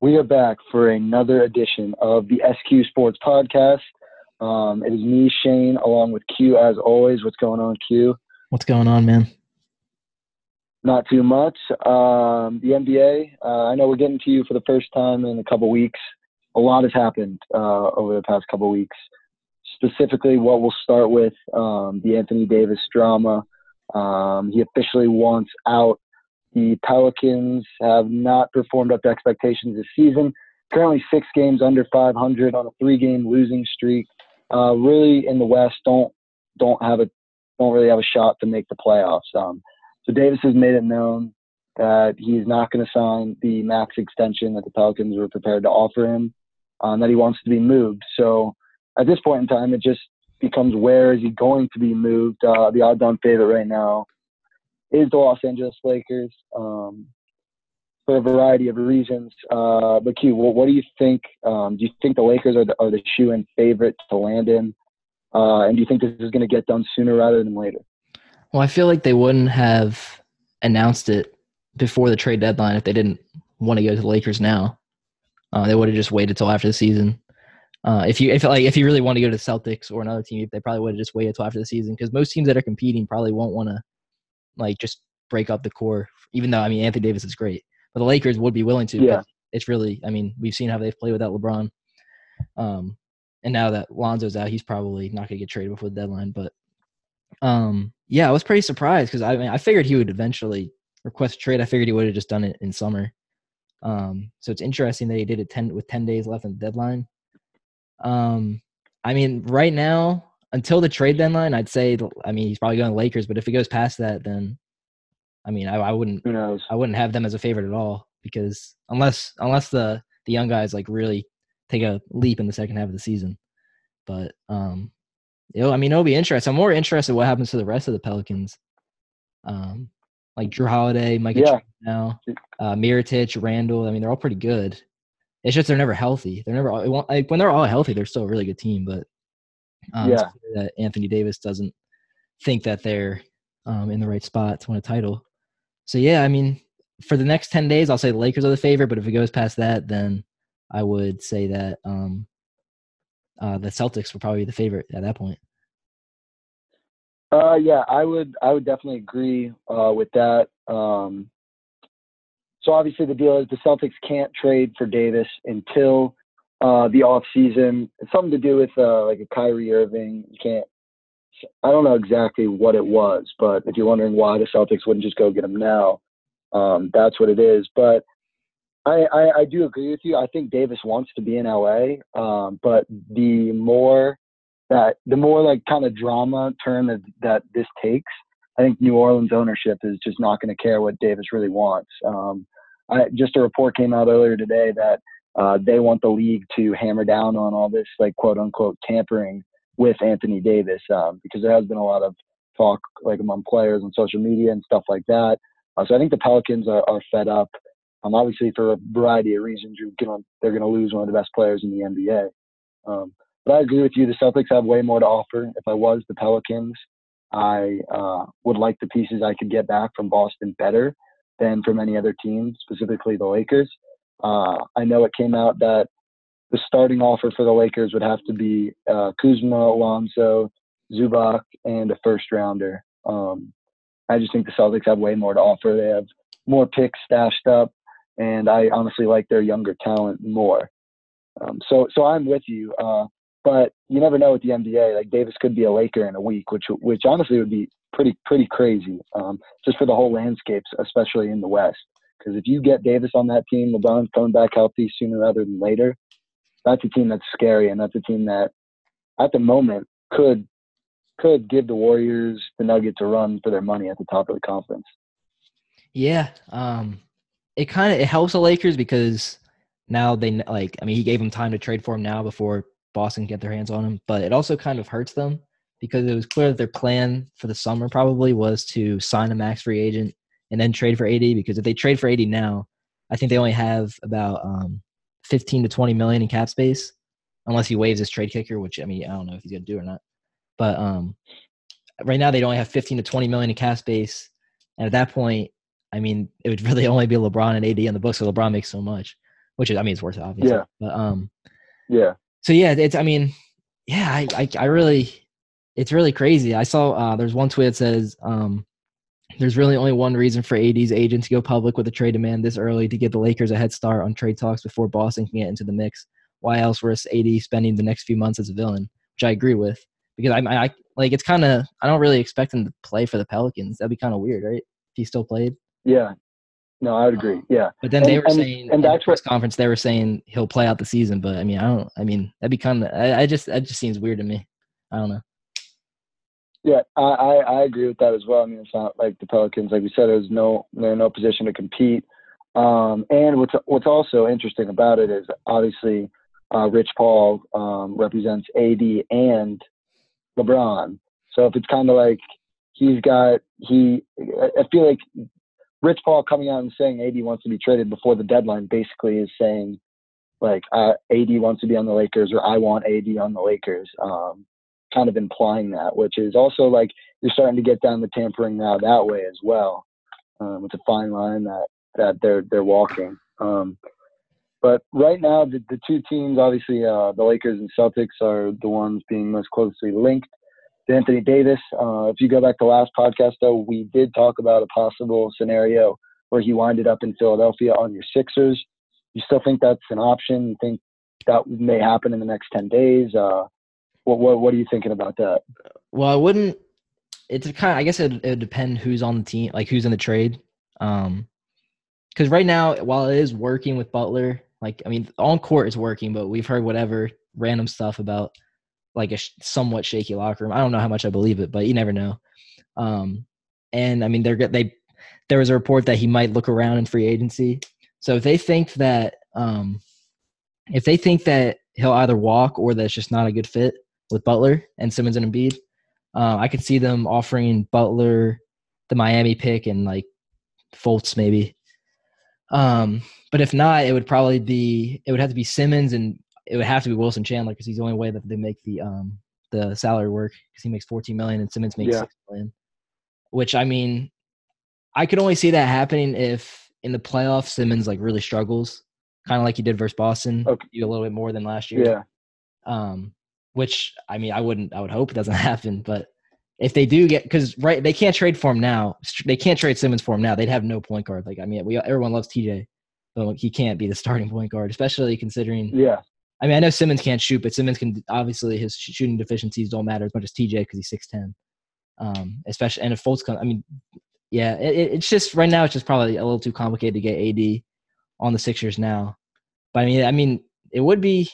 We are back for another edition of the SQ Sports Podcast. Um, it is me, Shane, along with Q as always. What's going on, Q? What's going on, man? Not too much. Um, the NBA. Uh, I know we're getting to you for the first time in a couple weeks. A lot has happened uh, over the past couple weeks. Specifically, what we'll start with um, the Anthony Davis drama. Um, he officially wants out the Pelicans have not performed up to expectations this season. Currently six games under 500 on a three-game losing streak. Uh, really, in the West, don't don't have a don't really have a shot to make the playoffs. Um, so Davis has made it known that he's not going to sign the max extension that the Pelicans were prepared to offer him, um, that he wants to be moved. So at this point in time, it just becomes where is he going to be moved? Uh, the odds-on favorite right now is the Los Angeles Lakers um, for a variety of reasons. Uh, but Q, what, do you think? Um, do you think the Lakers are the, are the shoe-in favorite to land in? Uh, and do you think this is going to get done sooner rather than later? Well, I feel like they wouldn't have announced it before the trade deadline if they didn't want to go to the Lakers now. Uh, they would have just waited till after the season. Uh, if you if like if you really want to go to the Celtics or another team, they probably would have just waited till after the season because most teams that are competing probably won't want to like just break up the core. Even though I mean Anthony Davis is great, but the Lakers would be willing to. Yeah. It's really I mean we've seen how they've played without LeBron. Um, and now that Lonzo's out, he's probably not going to get traded before the deadline. But um, yeah, I was pretty surprised because I mean I figured he would eventually request a trade. I figured he would have just done it in summer. Um, so it's interesting that he did it ten with ten days left in the deadline. Um, I mean, right now until the trade deadline, I'd say I mean he's probably going to Lakers. But if he goes past that, then I mean I, I wouldn't Who knows? I wouldn't have them as a favorite at all because unless unless the the young guys like really take a leap in the second half of the season. But um, I mean, it'll be interesting. I'm more interested in what happens to the rest of the Pelicans. Um, like Jrue Holiday, Mike Yeah. now, uh, Mirotic, Randle. I mean, they're all pretty good. It's just they're never healthy. They're never like when they're all healthy, they're still a really good team. But um, Yeah. that Anthony Davis doesn't think that they're um, in the right spot to win a title. So yeah, I mean, for the next ten days, I'll say the Lakers are the favorite. But if it goes past that, then I would say that um, uh, the Celtics were probably the favorite at that point. Uh, yeah, I would I would definitely agree uh, with that. Um, so obviously the deal is the Celtics can't trade for Davis until uh, the off season. It's something to do with uh, like a Kyrie Irving. You can't. I don't know exactly what it was, but if you're wondering why the Celtics wouldn't just go get him now, um, that's what it is. But I, I, I do agree with you. I think Davis wants to be in LA, um, but the more that the more like kind of drama turn that, that this takes, I think New Orleans ownership is just not going to care what Davis really wants. Um, I, just a report came out earlier today that uh, they want the league to hammer down on all this like quote unquote tampering with Anthony Davis um, because there has been a lot of talk like among players on social media and stuff like that. Uh, so I think the Pelicans are, are fed up. Um, obviously for a variety of reasons, gonna, they're going to lose one of the best players in the NBA. Um, but I agree with you. The Celtics have way more to offer. If I was the Pelicans, I uh, would like the pieces I could get back from Boston better than from any other team, specifically the Lakers. Uh, I know it came out that the starting offer for the Lakers would have to be uh, Kuzma, Alonso, Zubac, and a first rounder. Um, I just think the Celtics have way more to offer. They have more picks stashed up, and I honestly like their younger talent more. Um, so, so I'm with you. Uh, but you never know with the NBA. Like Davis could be a Laker in a week, which which honestly would be pretty pretty crazy, um, just for the whole landscapes, especially in the West. Because if you get Davis on that team, LeBron's coming back healthy sooner rather than later. That's a team that's scary, and that's a team that, at the moment, could could give the Warriors, the Nuggets, a run for their money at the top of the conference. Yeah, um, it kind of it helps the Lakers because now they like. I mean, he gave them time to trade for him now before Boston get their hands on him. But it also kind of hurts them because it was clear that their plan for the summer probably was to sign a max free agent and then trade for AD. Because if they trade for AD now, I think they only have about um, fifteen to twenty million in cap space, unless he waives his trade kicker, which I mean I don't know if he's gonna do or not. But um, right now they only have fifteen to twenty million in cap space, and at that point, I mean, it would really only be LeBron and AD on the books. So LeBron makes so much. which is I mean it's worth it obviously. Yeah. But um, Yeah. so yeah, it's I mean, yeah, I I, I really, it's really crazy. I saw uh, there's one tweet that says um, there's really only one reason for AD's agent to go public with a trade demand this early to give the Lakers a head start on trade talks before Boston can get into the mix. Why else risk AD spending the next few months as a villain? Which I agree with because I, I like it's kind of I don't really expect him to play for the Pelicans. That'd be kind of weird, right? If he still played. Yeah. No, I would agree. Yeah. But then And- they were and- saying and in the that's press conference they were saying he'll play out the season. But I mean, I don't. I mean, that'd be kind of. I, I just that just seems weird to me. I don't know. Yeah, I, I, I agree with that as well. I mean, it's not like the Pelicans, like we said, there's no they're in no position to compete. Um, and what's what's also interesting about it is obviously uh, Rich Paul um, represents AD and LeBron. So if it's kind of like he's got he, I feel like Rich Paul coming out and saying AD wants to be traded before the deadline basically is saying like uh, AD wants to be on the Lakers or I want AD on the Lakers. Um, kind of implying that, which is also like you're starting to get down the tampering now that way as well. Um, it's a fine line that that they're they're walking. Um, but right now, the, the two teams, obviously, uh, the Lakers and Celtics, are the ones being most closely linked to Anthony Davis. Uh, if you go back to last podcast, though, we did talk about a possible scenario where he winded up in Philadelphia on your Sixers. You still think that's an option? You think that may happen in the next ten days? Uh, what, what what are you thinking about that? Well, I wouldn't. It's kind. Of, I guess it it would depend who's on the team, like who's in the trade. Um, because right now, while it is working with Butler, like I mean, on court is working, but we've heard whatever random stuff about like a sh- somewhat shaky locker room. I don't know how much I believe it, but you never know. Um, and I mean, they're they there was a report that he might look around in free agency. So if they think that um, if they think that he'll either walk or that's just not a good fit with Butler and Simmons and Embiid, uh, I could see them offering Butler the Miami pick and like Fultz maybe. Um, but if not, it would probably be it would have to be Simmons and it would have to be Wilson Chandler because he's the only way that they make the um the salary work because he makes 14 million and Simmons makes Yeah. six million. Which I mean, I could only see that happening if in the playoffs Simmons like really struggles, kind of like he did versus Boston, Okay. you a little bit more than last year. Yeah, Um, which I mean, I wouldn't, I would hope it doesn't happen, but if they do get, because right, they can't trade for him now. They can't trade Simmons for him now. They'd have no point guard. Like I mean, we everyone loves TJ, but he can't be the starting point guard, especially considering. yeah, I mean, I know Simmons can't shoot, but Simmons can obviously his shooting deficiencies don't matter as much as TJ because he's six ten. Um, especially and if Fultz comes, I mean, yeah, it, it- it's just right now it's just probably a little too complicated to get AD on the Sixers now. But I mean, I mean, it would be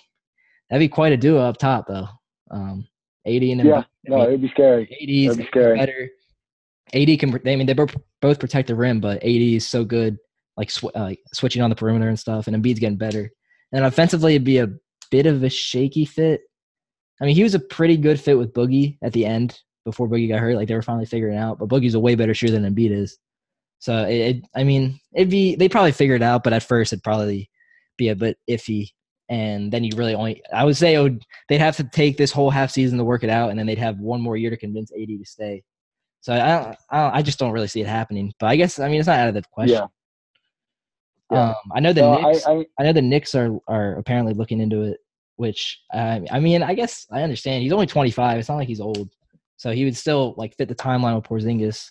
that'd be quite a duo up top though. Um, AD and yeah. No, I mean, it'd be scary. AD's be scary. better. AD can. I mean, they both both protect the rim, but AD is so good, like sw- uh, like switching on the perimeter and stuff. And Embiid's getting better. And offensively, it'd be a bit of a shaky fit. I mean, he was a pretty good fit with Boogie at the end before Boogie got hurt. Like they were finally figuring it out. But Boogie's a way better shooter than Embiid is. So it, it I mean, it'd be they probably figure it out, but at first it'd probably be a bit iffy. And then you really only I would say it would they'd have to take this whole half season to work it out, and then they'd have one more year to convince AD to stay. So I don't, I, don't, I just don't really see it happening. But I guess I mean it's not out of the question. Yeah. Yeah. Um, I know the No, Knicks. I, I, I know the Knicks are are apparently looking into it, which I I mean I guess I understand. He's only 25. It's not like he's old, so he would still like fit the timeline with Porzingis.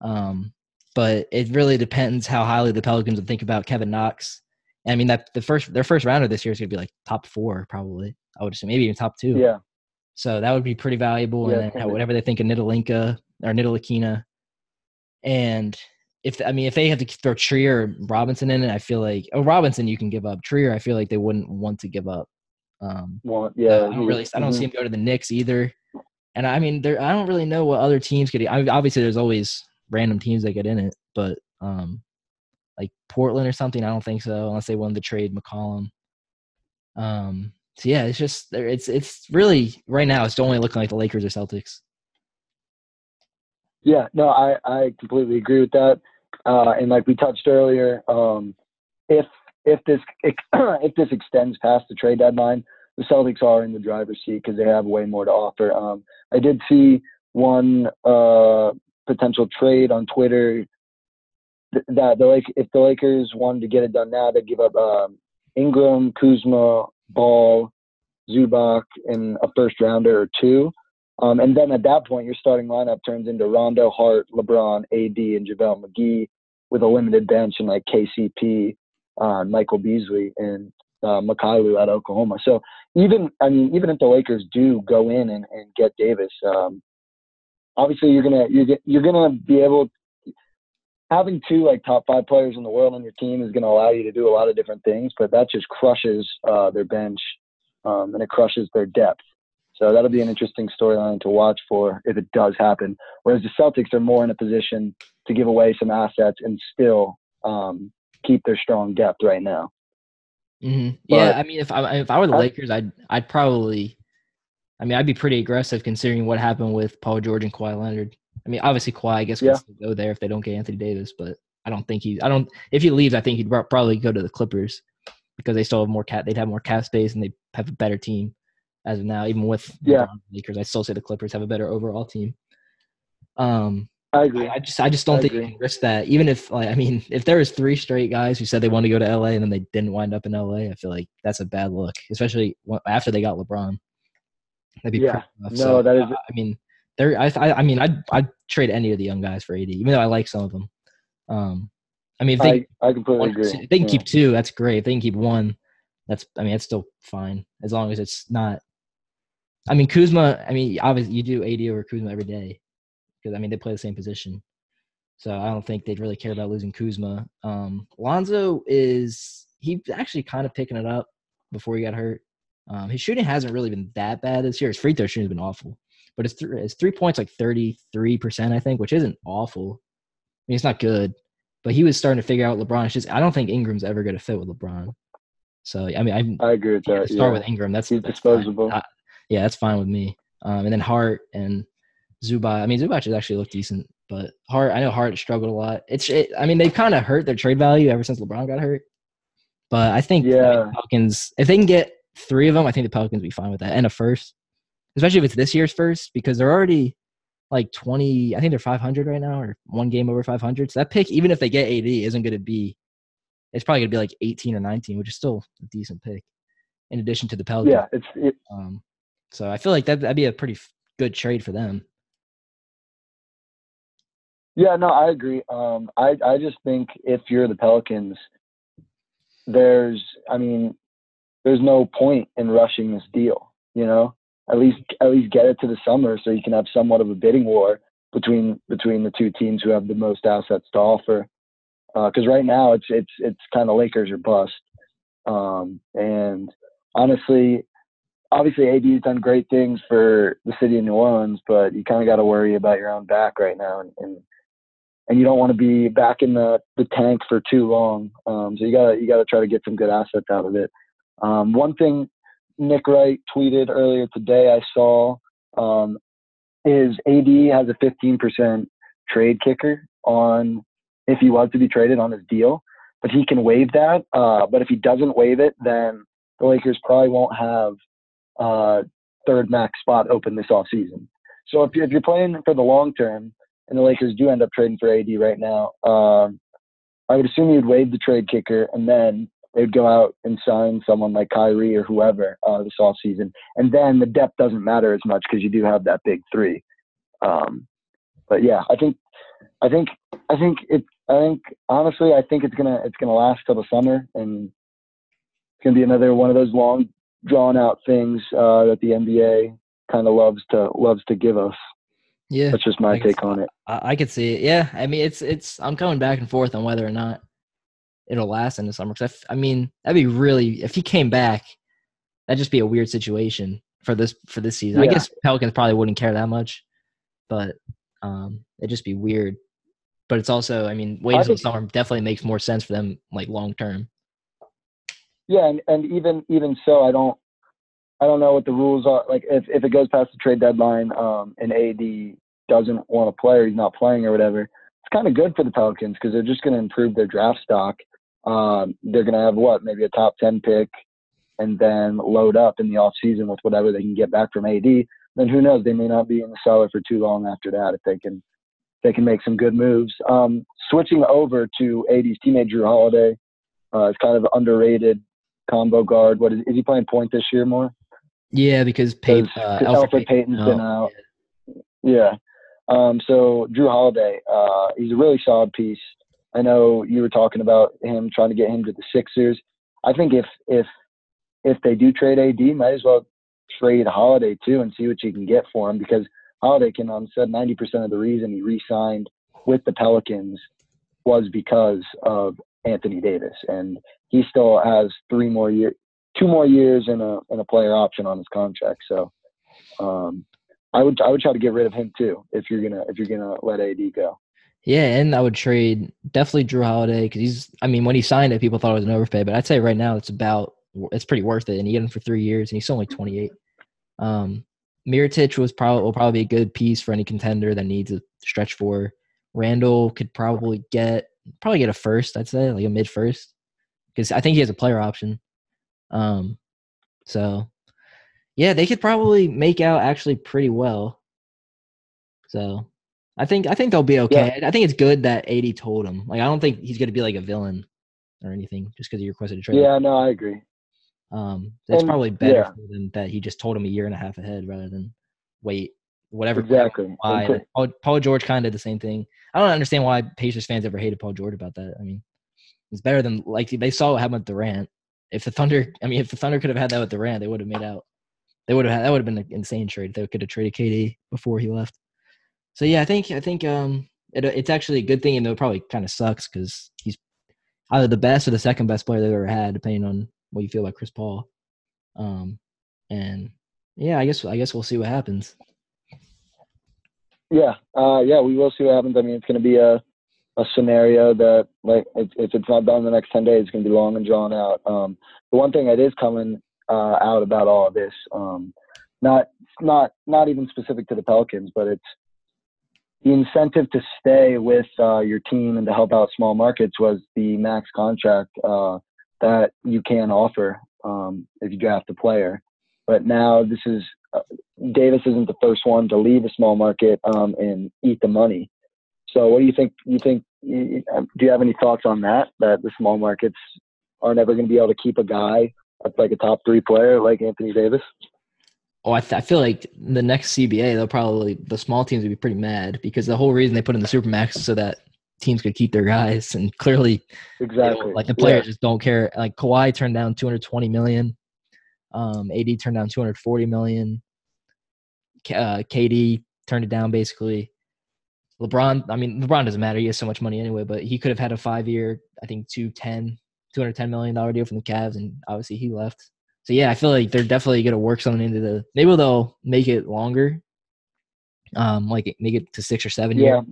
Um, but it really depends how highly the Pelicans would think about Kevin Knox. I mean that the first their first rounder this year is going to be like top four probably. I would assume maybe even top two. yeah, So that would be pretty valuable. Yeah, and then whatever they think of Nidalinka or Nidalakina. And if I mean if they have to throw Trier or Robinson in it, I feel like oh Robinson you can give up. Trier I feel like they wouldn't want to give up. Um yeah. I don't really I don't mhm. see him go to the Knicks either. And I mean there I don't really know what other teams could I, obviously there's always random teams that get in it, but um like Portland or something, I don't think so, unless they wanted to trade McCollum. Um so yeah, it's just it's it's really right now it's only looking like the Lakers or Celtics. Yeah, no, I, I completely agree with that. Uh, and like we touched earlier, um, if if this if this extends past the trade deadline, the Celtics are in the driver's seat because they have way more to offer. Um, I did see one uh, potential trade on Twitter that the Lake if the Lakers wanted to get it done now, they'd give up um, Ingram, Kuzma, Ball, Zubac, and a first rounder or two. Um, and then at that point, your starting lineup turns into Rondo, Hart, LeBron, AD, and JaVale McGee with a limited bench and like KCP, uh, Michael Beasley, and uh, Mikhailo at Oklahoma. So even I mean, even if the Lakers do go in and, and get Davis, um, obviously you're gonna you're you're gonna be able having two like top five players in the world on your team is going to allow you to do a lot of different things, but that just crushes uh, their bench um, and it crushes their depth. So that'll be an interesting storyline to watch for if it does happen. Whereas the Celtics are more in a position to give away some assets and still um, keep their strong depth right now. Mm-hmm. Yeah, I mean, if I if I were the Lakers, I'd I'd probably, I mean, I'd be pretty aggressive considering what happened with Paul George and Kawhi Leonard. I mean, obviously Kawhi, I guess, yeah. could go there if they don't get Anthony Davis, but I don't think he. I don't. If he leaves, I think he'd probably go to the Clippers because they still have more cat. They'd have more cap space and they have a better team as of now. Even with yeah Lakers, I still say the Clippers have a better overall team. Um, I agree. I, I just I just don't I think agree. you can risk that. Even if like I mean, if there was three straight guys who said they wanted to go to LA and then they didn't wind up in LA, I feel like that's a bad look, especially after they got LeBron. That'd be yeah. No, so, that is. I mean, there, I, I, I mean, I'd, I'd trade any of the young guys for AD, even though I like some of them. Um, I mean, if they, I, I completely agree. If they can yeah. keep two, that's great. If they can keep one, that's, I mean, it's still fine as long as it's not. I mean, Kuzma. I mean, obviously, you do AD over Kuzma every day because I mean they play the same position. So I don't think they'd really care about losing Kuzma. Um, Lonzo is he's actually kind of picking it up before he got hurt. Um, his shooting hasn't really been that bad this year. His free throw shooting has been awful but it's th- his three points like 33%, I think, which isn't awful. I mean, it's not good, but he was starting to figure out LeBron. It's just, I don't think Ingram's ever going to fit with LeBron. So, I mean, I, I agree with that. Start yeah. with Ingram. That's, He's that's disposable. I, yeah, that's fine with me. Um, and then Hart and Zubac. I mean, Zubac has actually looked decent, but Hart, I know Hart struggled a lot. It's, it, I mean, they've kind of hurt their trade value ever since LeBron got hurt. But I think yeah. the Pelicans, if they can get three of them, I think the Pelicans will be fine with that and a first especially if it's this year's first, because they're already like 20, I think they're 500 right now or one game over 500. So that pick, even if they get AD, isn't going to be, it's probably going to be like 18 or 19, which is still a decent pick in addition to the Pelicans. Yeah. It's, it, um, so I feel like that, that'd be a pretty good trade for them. Yeah, no, I agree. Um, I, I just think if you're the Pelicans, there's, I mean, there's no point in rushing this deal, you know? At least at least get it to the summer so you can have somewhat of a bidding war between between the two teams who have the most assets to offer. Because uh, right now it's it's it's kind of Lakers or bust. Um, and honestly, obviously AD's done great things for the city of New Orleans, but you kind of got to worry about your own back right now, and, and and you don't want to be back in the the tank for too long. Um, so you gotta you gotta try to get some good assets out of it. Um, one thing Nick Wright tweeted earlier today, I saw um, is AD has a 15% trade kicker on if he was to be traded on his deal, but he can waive that. Uh, but if he doesn't waive it, then the Lakers probably won't have uh, third max spot open this off season. So if you're, if you're playing for the long term and the Lakers do end up trading for AD right now, um, I would assume you'd waive the trade kicker and then they'd go out and sign someone like Kyrie or whoever uh, this off season, and then the depth doesn't matter as much because you do have that big three. Um, but yeah, I think, I think, I think it. I think honestly, I think it's gonna it's gonna last till the summer, and it's gonna be another one of those long, drawn out things uh, that the NBA kind of loves to loves to give us. Yeah, that's just my I take on it. I, I could see it. Yeah, I mean, it's it's. I'm coming back and forth on whether or not it'll last in the summer. Because I, I mean, that'd be really if he came back, that'd just be a weird situation for this for this season. Yeah. I guess Pelicans probably wouldn't care that much, but um, it'd just be weird. But it's also, I mean, waiting until summer definitely makes more sense for them, like long term. Yeah, and, and even even so, I don't I don't know what the rules are. Like if if it goes past the trade deadline, um, and AD doesn't want to play or he's not playing or whatever, it's kind of good for the Pelicans because they're just going to improve their draft stock um, they're going to have what, maybe a top 10 pick and then load up in the off season with whatever they can get back from AD. Then who knows? They may not be in the cellar for too long after that if they can they can make some good moves. Um, switching over to AD's teammate Jrue Holiday uh, is kind of underrated combo guard. What is, is he playing point this year more? Yeah, because Pay, uh, Elfrid, Payton's been out. Yeah. Um, so Jrue Holiday, uh, he's a really solid piece. I know you were talking about him trying to get him to the Sixers. I think if if if they do trade AD, might as well trade Holiday too and see what you can get for him because Holiday can um, said 90% of the reason he re-signed with the Pelicans was because of Anthony Davis, and he still has three more year, two more years and a and a player option on his contract. So, um, I would I would try to get rid of him too if you're gonna if you're gonna let AD go. Yeah, and I would trade definitely Jrue Holiday because he's. I mean, when he signed it, people thought it was an overpay, but I'd say right now it's about it's pretty worth it, and he get him for three years, and he's only 28. Um, Mirotic was probably will probably be a good piece for any contender that needs a stretch for. Randle could probably get probably get a first, I'd say, like a mid first, because I think he has a player option. Um, so yeah, they could probably make out actually pretty well. So I think I think they'll be okay. Yeah. I think it's good that AD told him. Like I don't think he's gonna be like a villain or anything just because he requested a trade. Yeah, no, I agree. Um, it's and, probably better yeah. them that he just told him a year and a half ahead rather than wait whatever. Exactly. Why Paul, Paul, George kind of did the same thing. I don't understand why Pacers fans ever hated Paul George about that. I mean, it's better than like they saw what happened with Durant. If the Thunder, I mean, if the Thunder could have had that with Durant, they would have made out. They would have had that would have been an insane trade. They could have traded KD before he left. So yeah, I think I think um it, it's actually a good thing, and it probably kind of sucks because he's either the best or the second best player they've ever had, depending on what you feel about Chris Paul. Um, and yeah, I guess I guess we'll see what happens. Yeah, uh, yeah, we will see what happens. I mean, it's going to be a a scenario that, like, if, if it's not done in the next ten days, it's going to be long and drawn out. Um, the one thing that is coming uh, out about all of this, um, not not not even specific to the Pelicans, but it's the incentive to stay with uh, your team and to help out small markets was the max contract uh, that you can offer um, if you draft a player. But now this is uh, Davis isn't the first one to leave a small market um, and eat the money. So what do you think? You think? Um, do you have any thoughts on that? That the small markets are never going to be able to keep a guy like a top three player like Anthony Davis? Oh, I, th- I feel like the next CBA, they'll probably the small teams would be pretty mad because the whole reason they put in the supermax so that teams could keep their guys, and clearly, exactly, you know, like the players yeah. just don't care. Like Kawhi turned down 220 million, um, AD turned down 240 million, uh, KD turned it down basically. LeBron, I mean, LeBron doesn't matter. He has so much money anyway, but he could have had a five year, I think, 210, $210 million deal from the Cavs, and obviously he left. So, yeah, I feel like they're definitely going to work something into the. Maybe they'll make it longer, um, like make it to six or seven yeah. years.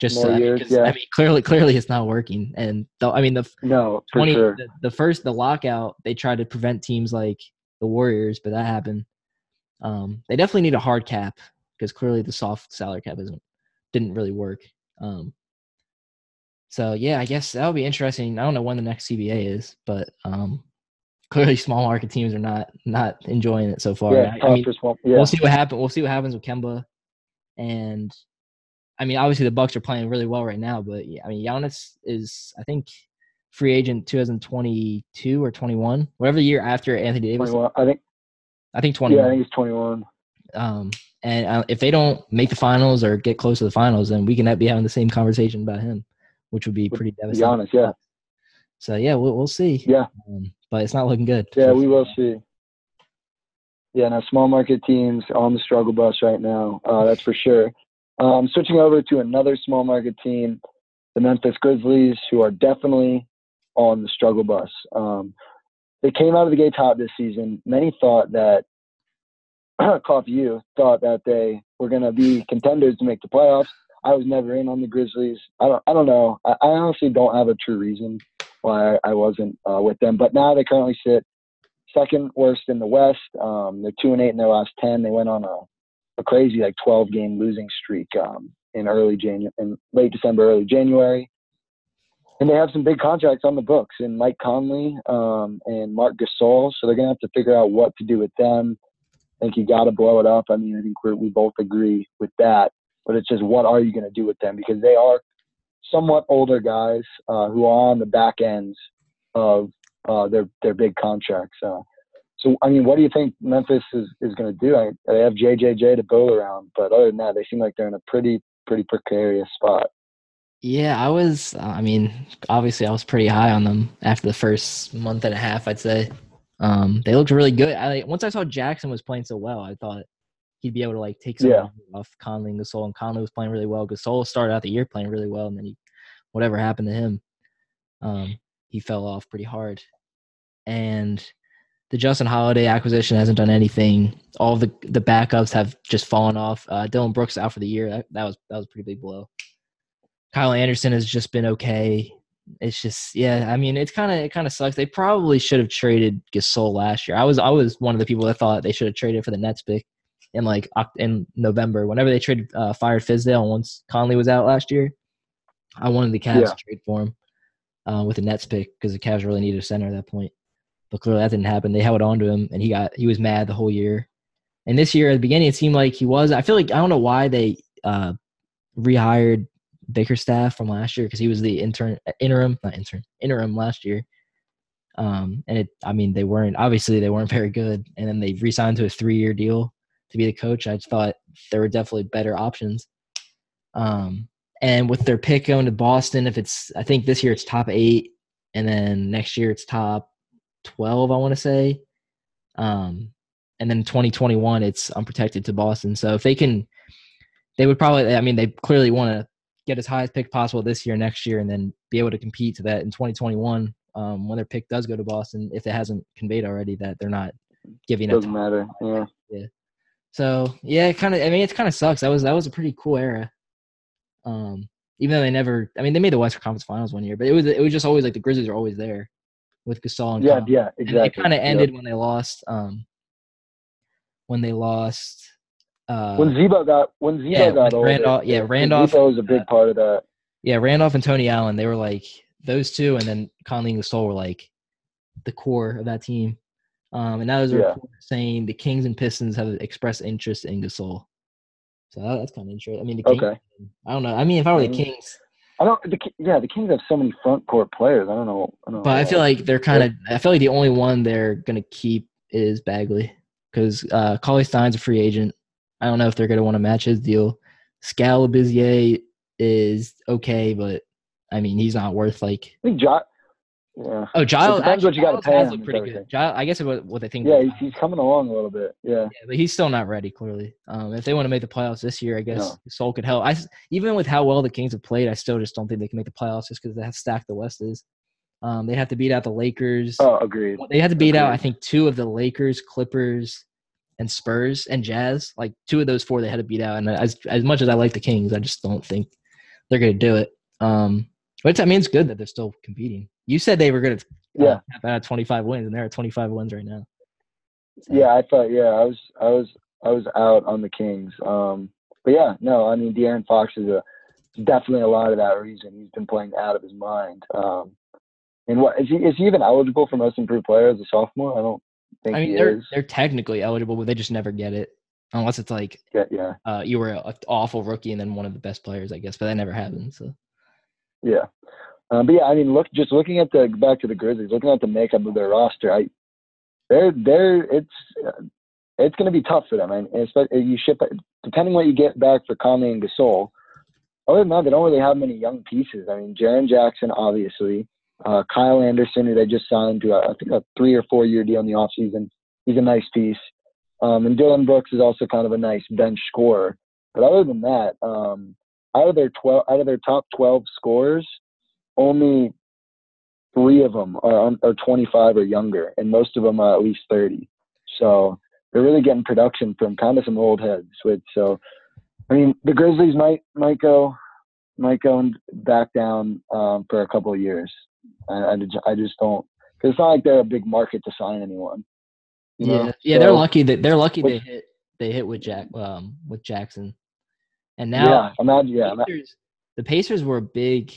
Just More years, yeah. I mean, clearly, clearly, it's not working. And the, I mean, the no, twenty, sure. the, the, first the lockout, they tried to prevent teams like the Warriors, but that happened. Um, they definitely need a hard cap because clearly the soft salary cap isn't didn't really work. Um, so yeah, I guess that'll be interesting. I don't know when the next CBA is, but um, clearly small market teams are not not enjoying it so far. Yeah, I, I mean, small, yeah. we'll see what happens. We'll see what happens with Kemba, and I mean, obviously the Bucks are playing really well right now, but I mean, Giannis is I think free agent 2022 or 21, whatever the year after Anthony Davis. I think. I think 21. Yeah, I think he's 21. Um, and uh, if they don't make the finals or get close to the finals, then we can be having the same conversation about him, which would be pretty devastating. Giannis, yeah. So yeah, we'll we'll see. Yeah. Um, but it's not looking good. Yeah, we will see. Yeah, now small market teams on the struggle bus right now. Uh, that's for sure. Um, switching over to another small market team, the Memphis Grizzlies, who are definitely on the struggle bus. Um, they came out of the gate hot this season. Many thought that, coffee you thought that they were going to be contenders to make the playoffs. I was never in on the Grizzlies. I don't. I don't know. I, I honestly don't have a true reason why I, wasn't uh, with them. But now they currently sit second worst in the West. Um, they're two and eight in their last ten. They went on a a crazy like 12 game losing streak um, in early January, in late December, early January. And they have some big contracts on the books in Mike Conley um, and Mark Gasol. So they're to have to figure out what to do with them. I think you got to blow it up. I mean, I think we both agree with that. But it's just what are you going to do with them? Because they are somewhat older guys uh, who are on the back ends of uh, their their big contracts. Uh, so I mean, what do you think Memphis is, is going to do? I, they have JJJ to build around, but other than that, they seem like they're in a pretty pretty precarious spot. Yeah, I was. I mean, obviously, I was pretty high on them after the first month and a half. I'd say um, they looked really good. I once I saw Jackson was playing so well, I thought he'd be able to like take some Yeah. off Conley and Gasol. And Conley was playing really well. Gasol started out the year playing really well, and then he, whatever happened to him, um, he fell off pretty hard. And the Justin Holiday acquisition hasn't done anything. All the the backups have just fallen off. Uh, Dillon Brooks out for the year. That, that was that was a pretty big blow. Kyle Anderson has just been okay. It's just yeah. I mean, it's kind of it kind of sucks. They probably should have traded Gasol last year. I was I was one of the people that thought they should have traded for the Nets pick in like in November. Whenever they traded uh, fired Fizdale once Conley was out last year, I wanted the Cavs Yeah. to trade for him uh, with the Nets pick because the Cavs really needed a center at that point. But clearly that didn't happen. They held on to him, and he got he was mad the whole year. And this year at the beginning, it seemed like he was. I feel like I don't know why they uh, rehired Bickerstaff from last year because he was the intern interim not intern interim last year. Um, and it I mean they weren't obviously they weren't very good, and then they re-signed to a three-year deal to be the coach. I just thought there were definitely better options. Um, and with their pick going to Boston, if it's I think this year it's top eight, and then next year it's top twelve. I want to say. Um, and then 2021 it's unprotected to Boston. So if they can, they would probably. I mean, they clearly want to get as high as pick possible this year, next year, and then be able to compete to that in 2021 um, when their pick does go to Boston. If it hasn't conveyed already that they're not giving it. Doesn't matter. Yeah. Yeah. So yeah, it kind of. I mean, it kind of sucks. That was that was a pretty cool era. Um, even though they never. I mean, they made the Western Conference Finals one year, but it was it was just always like the Grizzlies are always there with Gasol and Yeah. Conley. Yeah. And it kind of ended when they lost. Um, when they lost. Uh, when Z-Bo got when Z-Bo yeah, got older. Randolph- yeah, yeah, Randolph- Z-Bo was a big part of that. yeah, Randolph and Tony Allen, they were like those two, and then Conley and Gasol were like the core of that team. Um, and now there's a Yeah. report saying the Kings and Pistons have expressed interest in Gasol. So that, that's kind of interesting. I mean, the Kings, Okay. I don't know. I mean, if I were the Mhm. Kings, I don't. The, yeah, the Kings have so many front court players. I don't know. I don't know but I feel like they're kind of. I feel like the only one they're gonna keep is Bagley because uh, Cauley-Stein's a free agent. I don't know if they're gonna want to match his deal. Skal Labissière is okay, but I mean, he's not worth like I think Ja. Yeah. Oh, Giles. depends what you gotta Giles pay has him looked pretty good. Giles, I guess what what they think. Yeah, he's, he's coming along a little bit. Yeah. Yeah, but he's still not ready. Clearly, um, if they want to make the playoffs this year, I guess No. Sol could help. I even with how well the Kings have played, I still just don't think they can make the playoffs just because of how stacked the West is. Um, they have to beat out the Lakers. Oh, agreed. They had to beat out, I think, two of the Lakers, Clippers, and Spurs and Jazz. Like two of those four, they had to beat out. And as as much as I like the Kings, I just don't think they're going to do it. Um, but it's, I mean, it's good that they're still competing. You said they were going to Yeah. have at 25 wins, and they're at 25 wins right now. So, Yeah, I thought. Yeah, I was. I was. I was out on the Kings. Um, but yeah, no. I mean, De'Aaron Fox is a definitely a lot of that reason. He's been playing out of his mind. Um, and what is he? Is he even eligible for Most Improved Player as a sophomore? I don't think I mean, he they're is. they're technically eligible, but they just never get it unless it's like Yeah, yeah, uh, you were an awful rookie and then one of the best players, I guess. But that never happens. So yeah. Um, but yeah, I mean, look, just looking at the back to the Grizzlies, looking at the makeup of their roster, I they're they're it's uh, it's going to be tough for them. And especially you ship depending what you get back for Conley and Gasol. Other than that, they don't really have many young pieces. I mean, Jaren Jackson, obviously, uh, Kyle Anderson, who they just signed to a, I think a three or four year deal in the offseason. He's a nice piece. Um, and Dillon Brooks is also kind of a nice bench scorer. But other than that, um, out of their twelve, out of their top twelve scores only three of them are, are 25 or younger, and most of them are at least 30. So they're really getting production from kind of some old heads. Which so, I mean, the Grizzlies might might go might go back down um, for a couple of years. I, I, I just don't because it's not like they're a big market to sign anyone. you know? yeah, yeah, they're lucky that they're lucky they hit they hit with Jack um with Jackson, and now yeah, imagine. Yeah, ima- Pacers, the Pacers were big.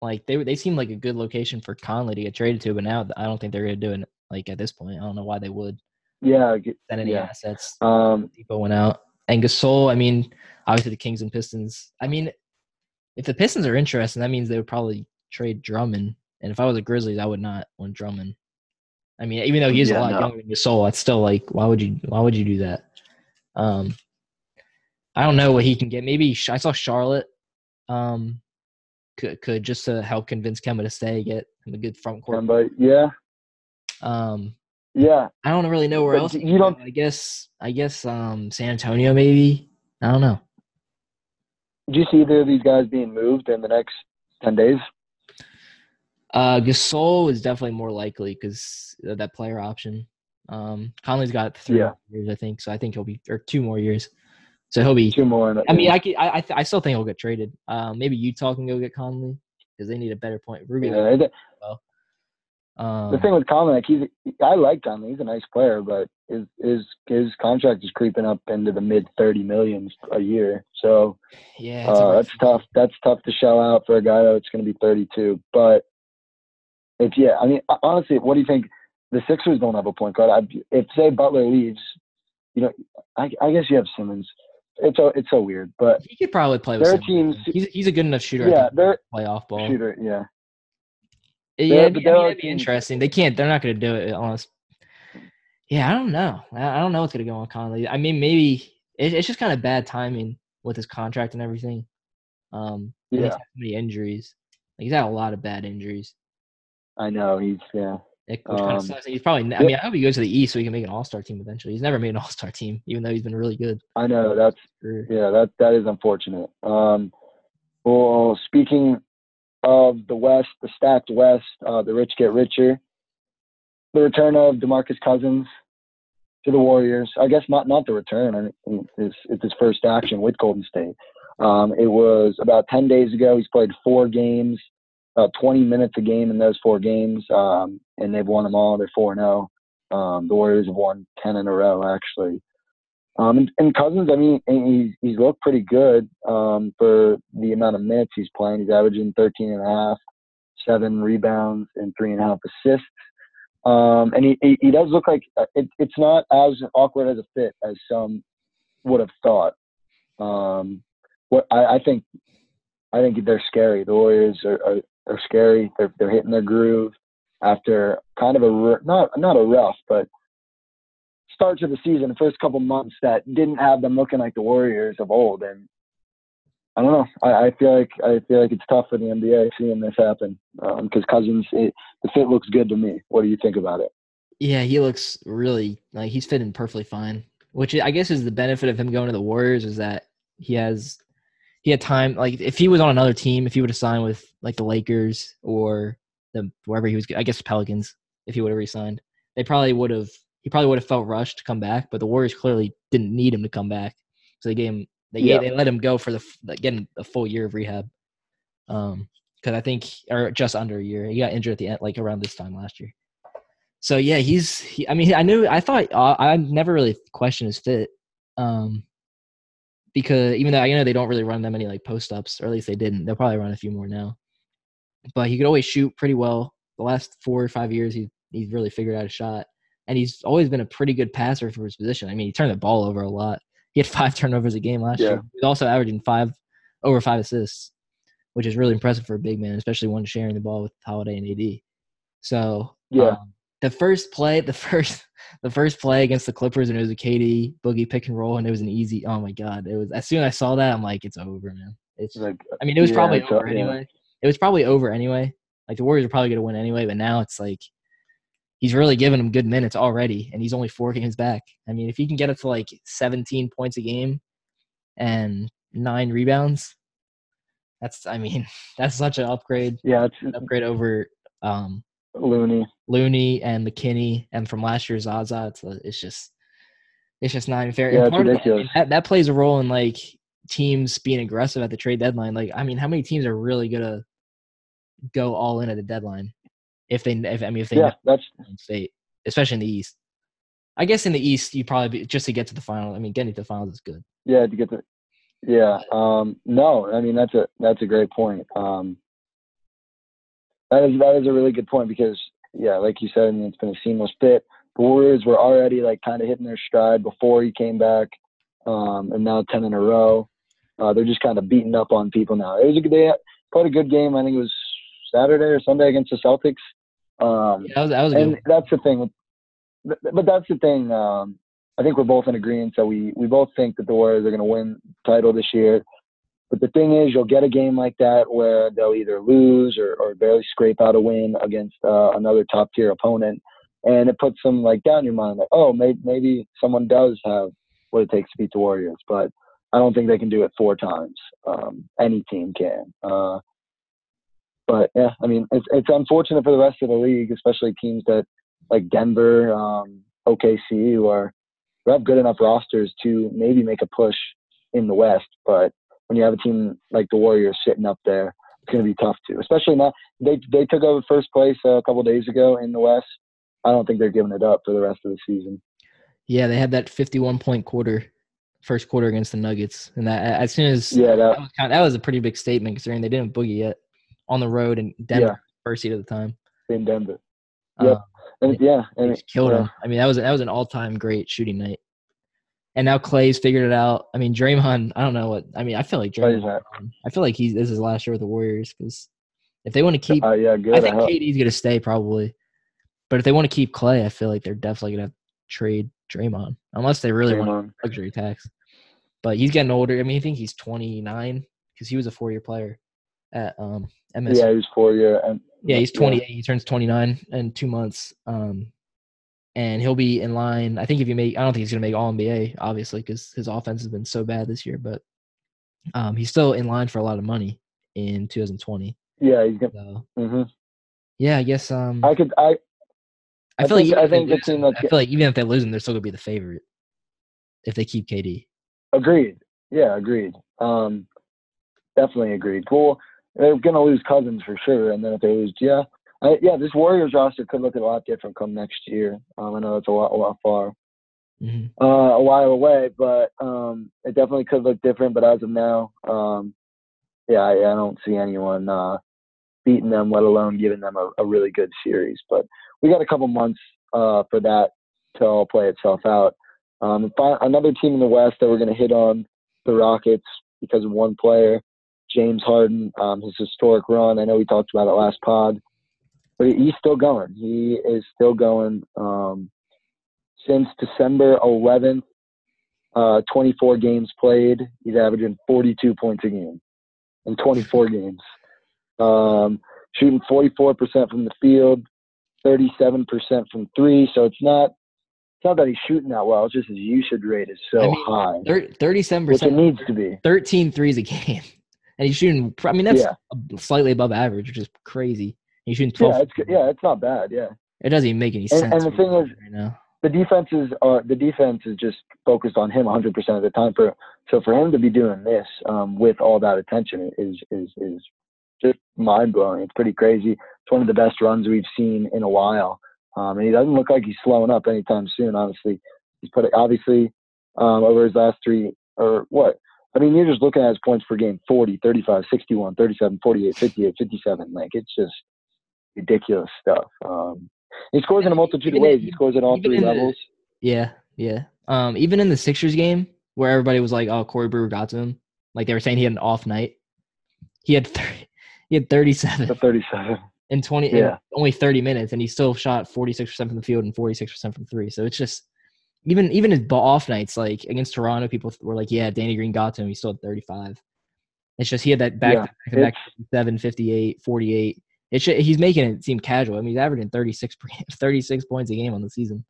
Like they they seemed like a good location for Conley to get traded to, but now I don't think they're going to do it. Like at this point, I don't know why they would yeah, send any Yeah. assets. um, Depot went out, and Gasol. I mean, obviously the Kings and Pistons. I mean, if the Pistons are interested, that means they would probably trade Drummond And if I was a Grizzlies, I would not want Drummond. I mean, even though he's Yeah, a lot no. younger than Gasol, it's still like, why would you? Why would you do that? Um, I don't know what he can get. Maybe I saw Charlotte. Um, could could just to help convince Kemba to stay, get him a good front court. But yeah, Um, yeah. I don't really know where But else. you don't- I guess. I guess. Um, San Antonio maybe. I don't know. Do you see either of these guys being moved in the next ten days? Uh, Gasol is definitely more likely because that player option. Um, Conley's got three Yeah. years, I think. So I think he'll be or two more years. So he'll be. Two more. I mean, I could, I I, I still think he'll get traded. Um, maybe Utah can go get Conley because they need a better point. Rubio. yeah, it- Um, the thing with Conley, like he's, I like Conley. He's a nice player, but his his his contract is creeping up into the mid thirty millions a year. So yeah, uh, that's tough. That's tough to shell out for a guy that's going to be thirty two. But if yeah, I mean, honestly, what do you think? The Sixers don't have a point guard. I, if say Butler leaves, you know, I, I guess you have Simmons. It's so it's so weird, but He could probably play with Simmons. teams- He's he's a good enough shooter. Yeah, they're to play off ball. shooter. Yeah, Yeah, it'd but be, I mean, it'd be interesting. They can't. They're not going to do it unless. Yeah, I don't know. I don't know what's going to go on Conley. I mean, maybe it, it's just kind of bad timing with his contract and everything. Um, and he's Yeah. had so many injuries. Like, he's had a lot of bad injuries. I know. He's yeah. It, which kind Um, of sucks. He's probably. I mean, I hope he goes to the East so he can make an All Star team eventually. He's never made an All Star team, even though he's been really good. I know. That's Yeah, that that is unfortunate. Um, well, speaking of the West, the stacked West, uh, the rich get richer. The return of DeMarcus Cousins to the Warriors. I guess not not the return. I mean, it's, it's his first action with Golden State. Um, it was about ten days ago. He's played four games, about twenty minutes a game in those four games, um, and they've won them all. They're four and zero. Um, the Warriors have won ten in a row, actually. Um, and, and Cousins, I mean, he's, he's looked pretty good um, for the amount of minutes he's playing. He's averaging 13 and a half, seven rebounds, and three and a half assists. Um, and he, he, he does look like uh, it, it's not as awkward as a fit as some would have thought. Um, what I, I think, I think they're scary. The Warriors are, are, are scary. They're, they're hitting their groove after kind of a not not a rough, but start to the season, the first couple months that didn't have them looking like the Warriors of old. And I don't know. I, I feel like I feel like it's tough for the NBA seeing this happen um, because Cousins, it, the fit looks good to me. What do you think about it? Yeah, he looks really like he's fitting perfectly fine. Which I guess is the benefit of him going to the Warriors is that he has he had time. Like if he was on another team, if he would have signed with like the Lakers or the wherever he was, I guess Pelicans, if he would have resigned, they probably would have. He probably would have felt rushed to come back. But the Warriors clearly didn't need him to come back, so they gave him they Yeah. they let him go for the getting a full year of rehab. Um, because I think or just under a year, he got injured at the end, like around this time last year. So yeah, he's. He, I mean, I knew. I thought uh, I never really questioned his fit, um, because even though I know they don't really run that many like post ups, or at least they didn't. They'll probably run a few more now. But he could always shoot pretty well. The last four or five years, he he's really figured out a shot, and he's always been a pretty good passer for his position. I mean, he turned the ball over a lot. He had five turnovers a game last Yeah. year. He's also averaging five over five assists, which is really impressive for a big man, especially one sharing the ball with Holiday and AD. So Yeah. um, the first play, the first, the first play against the Clippers, and it was a KD boogie pick and roll, and it was an easy. Oh my god! It was as soon as I saw that, I'm like, it's over, man. It's. Like, I mean, it was yeah, probably over yeah. anyway. It was probably over anyway. Like the Warriors are probably going to win anyway, but now it's like he's really giving them good minutes already, and he's only four games back. I mean, if he can get up to like 17 points a game and nine rebounds, that's. I mean, that's such an upgrade. yeah, it's An upgrade over um, Looney. Looney and McKinnie, and from last year's Zaza. It's it's just it's just not even fair. Yeah, part that, I mean, ridiculous. that that plays a role in like teams being aggressive at the trade deadline. Like, I mean, how many teams are really gonna go all in at the deadline if they if I mean if they Yeah, that's State, especially in the East. I guess in the East, you probably be, just to get to the final. I mean, getting to the finals is good. yeah to get the yeah um no i mean that's a that's a great point um that is that is a really good point because yeah like you said I mean, it's been a seamless fit the warriors were already like kind of hitting their stride before he came back um and now 10 in a row uh they're just kind of beating up on people now it was a good they played a good game i think it was Saturday or Sunday against the Celtics. Um, Yeah, that was that was and good. that's the thing. But but that's the thing. Um, I think we're both in agreement. So we we both think that the Warriors are going to win the title this year. But the thing is, you'll get a game like that where they'll either lose or, or barely scrape out a win against uh, another top tier opponent, and it puts them like down your mind, like, oh, maybe someone does have what it takes to beat the Warriors, but I don't think they can do it four times. Um, any team can. Uh, but yeah, I mean, it's it's unfortunate for the rest of the league, especially teams that like Denver, um, OKC, who are who have good enough rosters to maybe make a push in the West. But when you have a team like the Warriors sitting up there, it's going to be tough too. Especially now they they took over first place uh, a couple days ago in the West. I don't think they're giving it up for the rest of the season. Yeah, they had that 51 point quarter, first quarter against the Nuggets, and that as soon as Yeah, that that was kind that was a pretty big statement considering they didn't boogie yet on the road in Denver, Yeah. first seed at the time. in Denver. Uh, Yep. And yeah, and just killed yeah. him. I mean, that was that was an all time great shooting night. And now Clay's figured it out. I mean, Draymond. I don't know what. I mean, I feel like Draymond. I feel like he's this is his last year with the Warriors because if they want to keep, Uh, yeah, good. I think hope- KD's gonna stay probably. But if they want to keep Clay, I feel like they're definitely gonna trade Draymond unless they really want Draymond. a luxury tax. But he's getting older. I mean, I think he's 29 because he was a four year player at um MS. Yeah, he was four year. And Yeah, he's 28. He turns 29 in two months. Um, and he'll be in line. I think if you make, I don't think he's gonna make All NBA, obviously, because his offense has been so bad this year. But um, he's still in line for a lot of money in 2020. Yeah, he's gonna. So hmm yeah, I guess. Um, I could. I I I feel think- like even I if they think the lose team that's I feel like even if they lose him, they're still gonna be the favorite if they keep KD. agreed. Yeah, agreed. Um, definitely agreed. Cool. They're gonna lose Cousins for sure, and then if they lose, yeah, I, yeah, this Warriors roster could look a lot different come next year. Um, I know it's a lot, a lot far, hmm uh, a while away, but um, it definitely could look different. But as of now, um, yeah, I, I don't see anyone uh, beating them, let alone giving them a, a really good series. But we got a couple months uh, for that to all play itself out. Um, another team in the West that we're going to hit on the Rockets because of one player, James Harden, um, his historic run. I know we talked about it last pod, but he's still going. He is still going. Um, since December 11th, uh, 24 games played. He's averaging 42 points a game in 24 games. Um, shooting 44% from the field, 37% from three. So it's not it's not that he's shooting that well. It's just his usage rate is so I mean, high, Thirty-seven which it percent, needs to be. 13 threes a game, and he's shooting. I mean, that's Yeah. slightly above average, which is crazy. He's shooting 12. Yeah, it's good. yeah, it's not bad. Yeah. It doesn't even make any sense. and the thing is- right now. the defenses are the defense is just focused on him 100% of the time. For so for him to be doing this um, with all that attention is is is just mind blowing. It's pretty crazy. It's one of the best runs we've seen in a while, um, and he doesn't look like he's slowing up anytime soon. Honestly, he's put it obviously um, over his last three or what. I mean, you're just looking at his points per game 40, 35, 61, 37, 48, 58, 57. Like, it's just ridiculous stuff. Um, he scores in a multitude of ways. He scores at all three in the- levels. Yeah, yeah. Um, even in the Sixers game where everybody was like, "Oh, Corey Brewer got to him," like they were saying he had an off night. He had 30, he had thirty seven. Thirty seven. in 20 in Yeah. only 30 minutes, and he still shot 46% from the field and 46% from three. So it's just even even his off nights, like against Toronto, people were like, "Yeah, Danny Green got to him. He still had 35." It's just he had that back Yeah, back, 7, 58, 48. It's ju- he's making it seem casual. I mean, he's averaging 36 36 points a game on the season,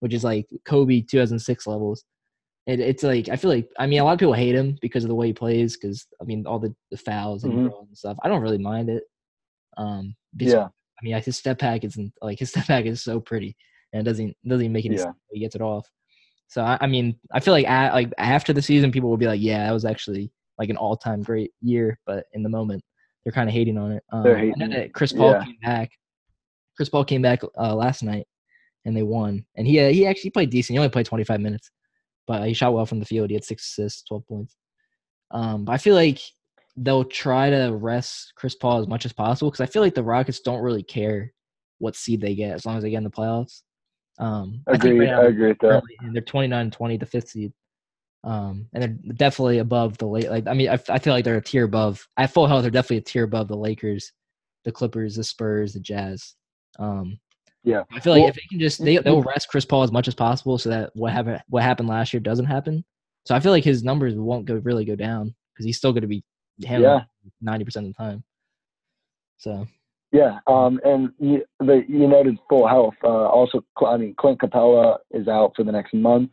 which is like Kobe 2006 levels. It, it's like I feel like I mean a lot of people hate him because of the way he plays because I mean all the, the fouls and, Mhm. and stuff. I don't really mind it. Um, because, Yeah. I mean his step back isn't like his step back is so pretty and it doesn't doesn't even make any Yeah. sense. He gets it off. So I, I mean I feel like at, like after the season people will be like yeah that was actually like an all time great year, but in the moment they're kind of hating on it. Um, They're I know hating that Chris Paul yeah. came back. Chris Paul came back uh, last night and they won. And he uh, he actually played decent. He only played 25 minutes, but he shot well from the field. He had six assists, 12 points. Um, but I feel like they'll try to rest Chris Paul as much as possible because I feel like the Rockets don't really care what seed they get as long as they get in the playoffs. Um, I think right now I agree with that. they're 29 and 20, the fifth seed. Um, and they're definitely above the late. Like, I mean, I, I feel like they're a tier above. At full health, they're definitely a tier above the Lakers, the Clippers, the Spurs, the Jazz. Um, Yeah. I feel like Well, if they can just they they'll rest Chris Paul as much as possible so that what happened what happened last year doesn't happen. So I feel like his numbers won't go really go down because he's still going to be handling ninety percent of the time. So Yeah, um, and you, the, you noted full health. Uh, also, I mean, Clint Capela is out for the next month.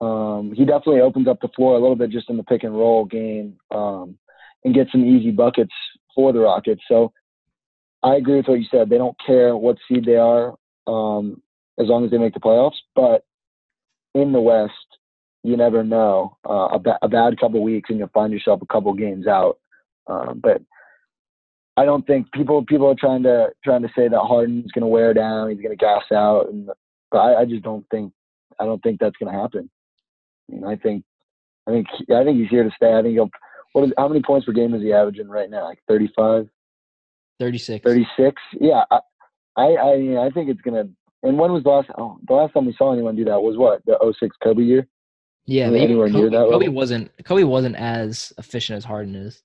Um, he definitely opens up the floor a little bit just in the pick and roll game um, and gets some easy buckets for the Rockets. So I agree with what you said. They don't care what seed they are um, as long as they make the playoffs. But in the West, you never know. Uh, a, ba- a bad couple weeks and you'll find yourself a couple games out. Um, but I don't think people people are trying to trying to say that Harden's going to wear down, he's going to gas out, and but I, I just don't think I don't think that's going to happen. I mean, I think I think I think he's here to stay. I think he'll. What is how many points per game is he averaging right now? Like 35, thirty six. 36? Yeah, I I I, mean, I think it's gonna. And when was the last? Oh, the last time we saw anyone do that was what the 06 Kobe year. Yeah, Are but they even anywhere near that Kobe level? wasn't Kobe wasn't as efficient as Harden is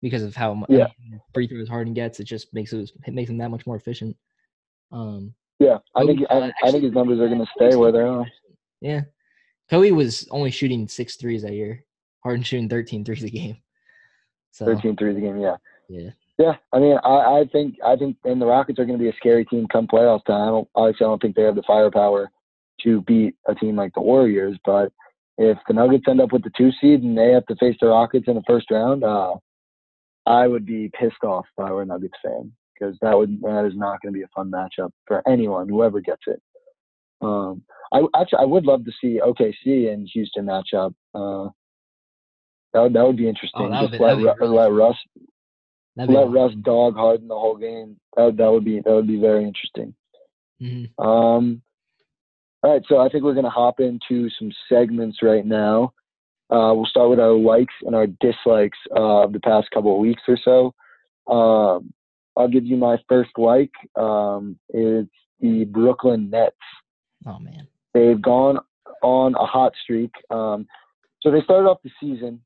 because of how much Yeah. free throws Harden gets. It just makes it, it makes him that much more efficient. Um, Yeah, I Kobe, think uh, I, I think his numbers are gonna stay where they are. Yeah, Kobe was only shooting six threes that year. Harden shooting 13 threes a game. So 13 threes a game. Yeah. yeah, Yeah, I mean, I, I think I think, and the Rockets are going to be a scary team come playoff time. I don't obviously I don't think they have the firepower to beat a team like the Warriors, but if the Nuggets end up with the two seed and they have to face the Rockets in the first round, uh, I would be pissed off if I were a Nuggets fan because that would that is not going to be a fun matchup for anyone, whoever gets it. Um, I actually I would love to see OKC and Houston matchup. Uh, that would, that would be interesting. Oh, Just be- let, Ru- really let. Russ let awesome. Russ dog Harden the whole game. That would, that would be that would be very interesting. Mhm. Um, all right, so I think we're gonna hop into some segments right now. Uh, we'll start with our likes and our dislikes uh, of the past couple of weeks or so. Um, I'll give you my first like. Um, it's the Brooklyn Nets Oh man, they've gone on a hot streak. Um, so they started off the season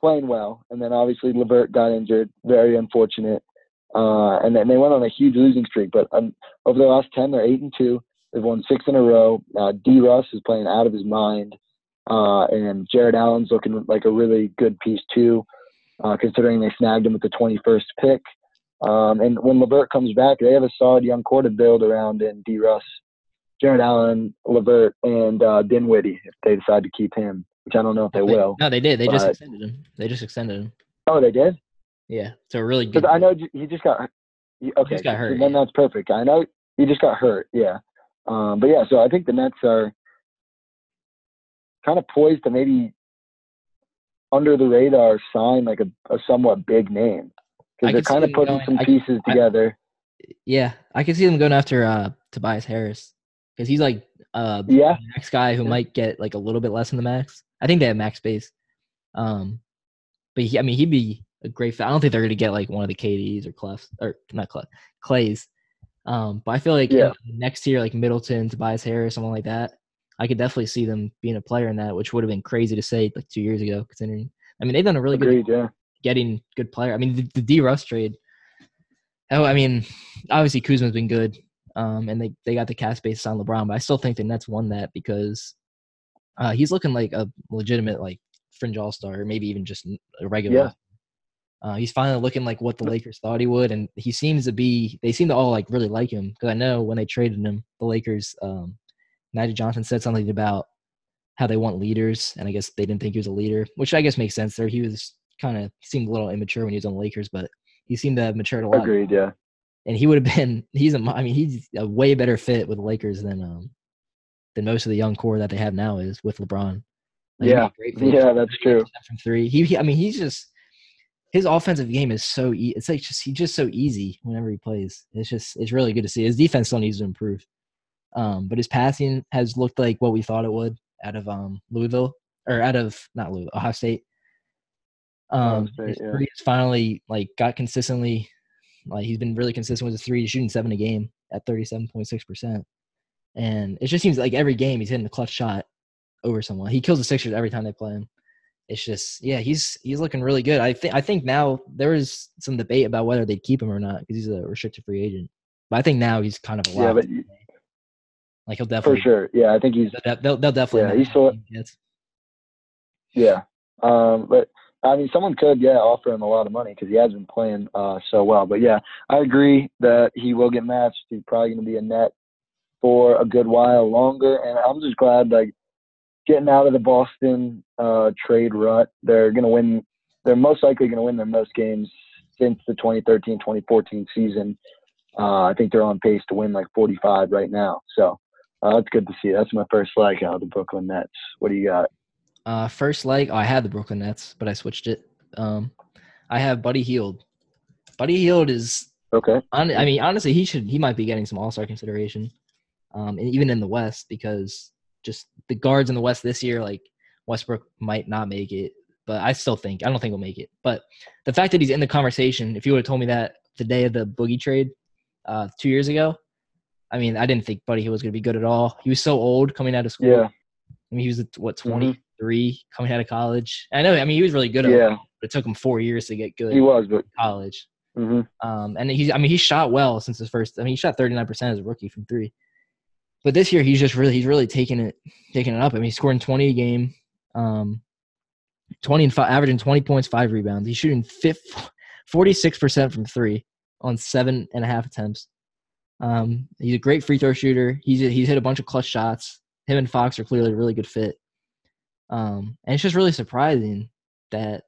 playing well, and then obviously Levert got injured, very unfortunate. Uh, and then they went on a huge losing streak. But um, over the last ten, they're eight and two. They've won six in a row. Uh, D. Russ is playing out of his mind, uh, and Jarrett Allen's looking like a really good piece too, uh, considering they snagged him with the 21st pick. Um, and when Levert comes back, they have a solid young core to build around in D. Russ. Jarrett Allen, Levert, and uh, Dinwiddie if they decide to keep him, which I don't know if they will. No, they did. They just extended him. They just extended him. Oh, they did? Yeah, so a really good. I know he just got he, okay. just got so hurt, Then yeah. that's perfect. I know he just got hurt. Yeah. Um, but yeah, so I think the Nets are kind of poised to maybe under the radar sign like a, a somewhat big name because they're kind of putting going- some I- pieces I- together. Yeah, I can see them going after uh, Tobias Harris because he's like uh, Yeah. the next guy who Yeah. might get like a little bit less than the max. I think they have max space. Um, but he, I mean, he'd be a great fit. I don't think they're going to get like one of the KDs or Clefs or not Clef, Clays. Um, but I feel like Yeah. next year, like Middleton, Tobias Harris, someone like that, I could definitely see them being a player in that, which would have been crazy to say like two years ago. Considering, I mean, they've done a really good Yeah. getting good player. I mean, the, the D Russ trade. Oh, I mean, obviously Kuzma's been good, um, and they they got the cast space on LeBron, but I still think the Nets won that because uh, he's looking like a legitimate like fringe all star, or maybe even just a regular. Yeah. Uh, he's finally looking like what the Lakers thought he would, and he seems to be. They seem to all like really like him because I know when they traded him, the Lakers, um, Nigel Johnson said something about how they want leaders, and I guess they didn't think he was a leader, which I guess makes sense. There, he was kind of seemed a little immature when he was on the Lakers, but he seemed to have matured a lot. Agreed. Yeah. And he would have been. He's a. I mean, he's a way better fit with the Lakers than um than most of the young core that they have now is with LeBron. Like, he'd be a Yeah. great. Yeah, that's true. From three, he, he. I mean, he's just his offensive game is so. E- it's like just he's just so easy whenever he plays. It's just it's really good to see. His defense still needs to improve. Um, but his passing has looked like what we thought it would out of um Louisville or out of not Louisville, Ohio State. Ohio Um, State, his yeah. finally like got consistently, like he's been really consistent with his three. Shooting seven a game at thirty seven point six percent, and it just seems like every game he's hitting a clutch shot over someone. He kills the Sixers every time they play him, it's just yeah, he's he's looking really good. I think I think now there is some debate about whether they'd keep him or not because he's a restricted free agent. But I think now he's kind of a Yeah, but like he'll definitely for sure. Yeah, I think he's They'll, they'll, they'll definitely. Yeah, he's still- he. Yeah. Um, but I mean, someone could, yeah, offer him a lot of money because he has been playing uh, so well. But yeah, I agree that he will get matched. He's probably going to be a net for a good while longer. And I'm just glad, like, getting out of the Boston uh, trade rut, they're going to win. They're most likely going to win their most games since the 2013 2014 season. Uh, I think they're on pace to win like 45 right now. So uh, that's good to see. That's my first like out of the Brooklyn Nets. What do you got? Uh, first leg, oh, I had the Brooklyn Nets, but I switched it. Um, I have Buddy Hield. Buddy Hield is, Okay. on, I mean, honestly, he should, he might be getting some All Star consideration, um, and even in the West because just the guards in the West this year, like Westbrook might not make it, but I still think I don't think he'll make it. But the fact that he's in the conversation, if you would have told me that the day of the Boogie trade, uh, two years ago, I mean, I didn't think Buddy Hield was going to be good at all. He was so old coming out of school. Yeah. I mean, he was what Mhm. 23 coming out of college. I know. I mean, he was really good Yeah. it, but it took him four years to get good He was, but college. Mm-hmm. Um, and he's, I mean, he shot well since his first. I mean, he shot 39 percent as a rookie from three. But this year, he's just really, he's really taking it, taking it up. I mean, he's scoring 20 a game, um, 20 and five, averaging 20 points, five rebounds. He's shooting 46 percent from three on seven and a half attempts. Um, he's a great free throw shooter. He's he's hit a bunch of clutch shots. Him and Fox are clearly a really good fit. Um, and it's just really surprising that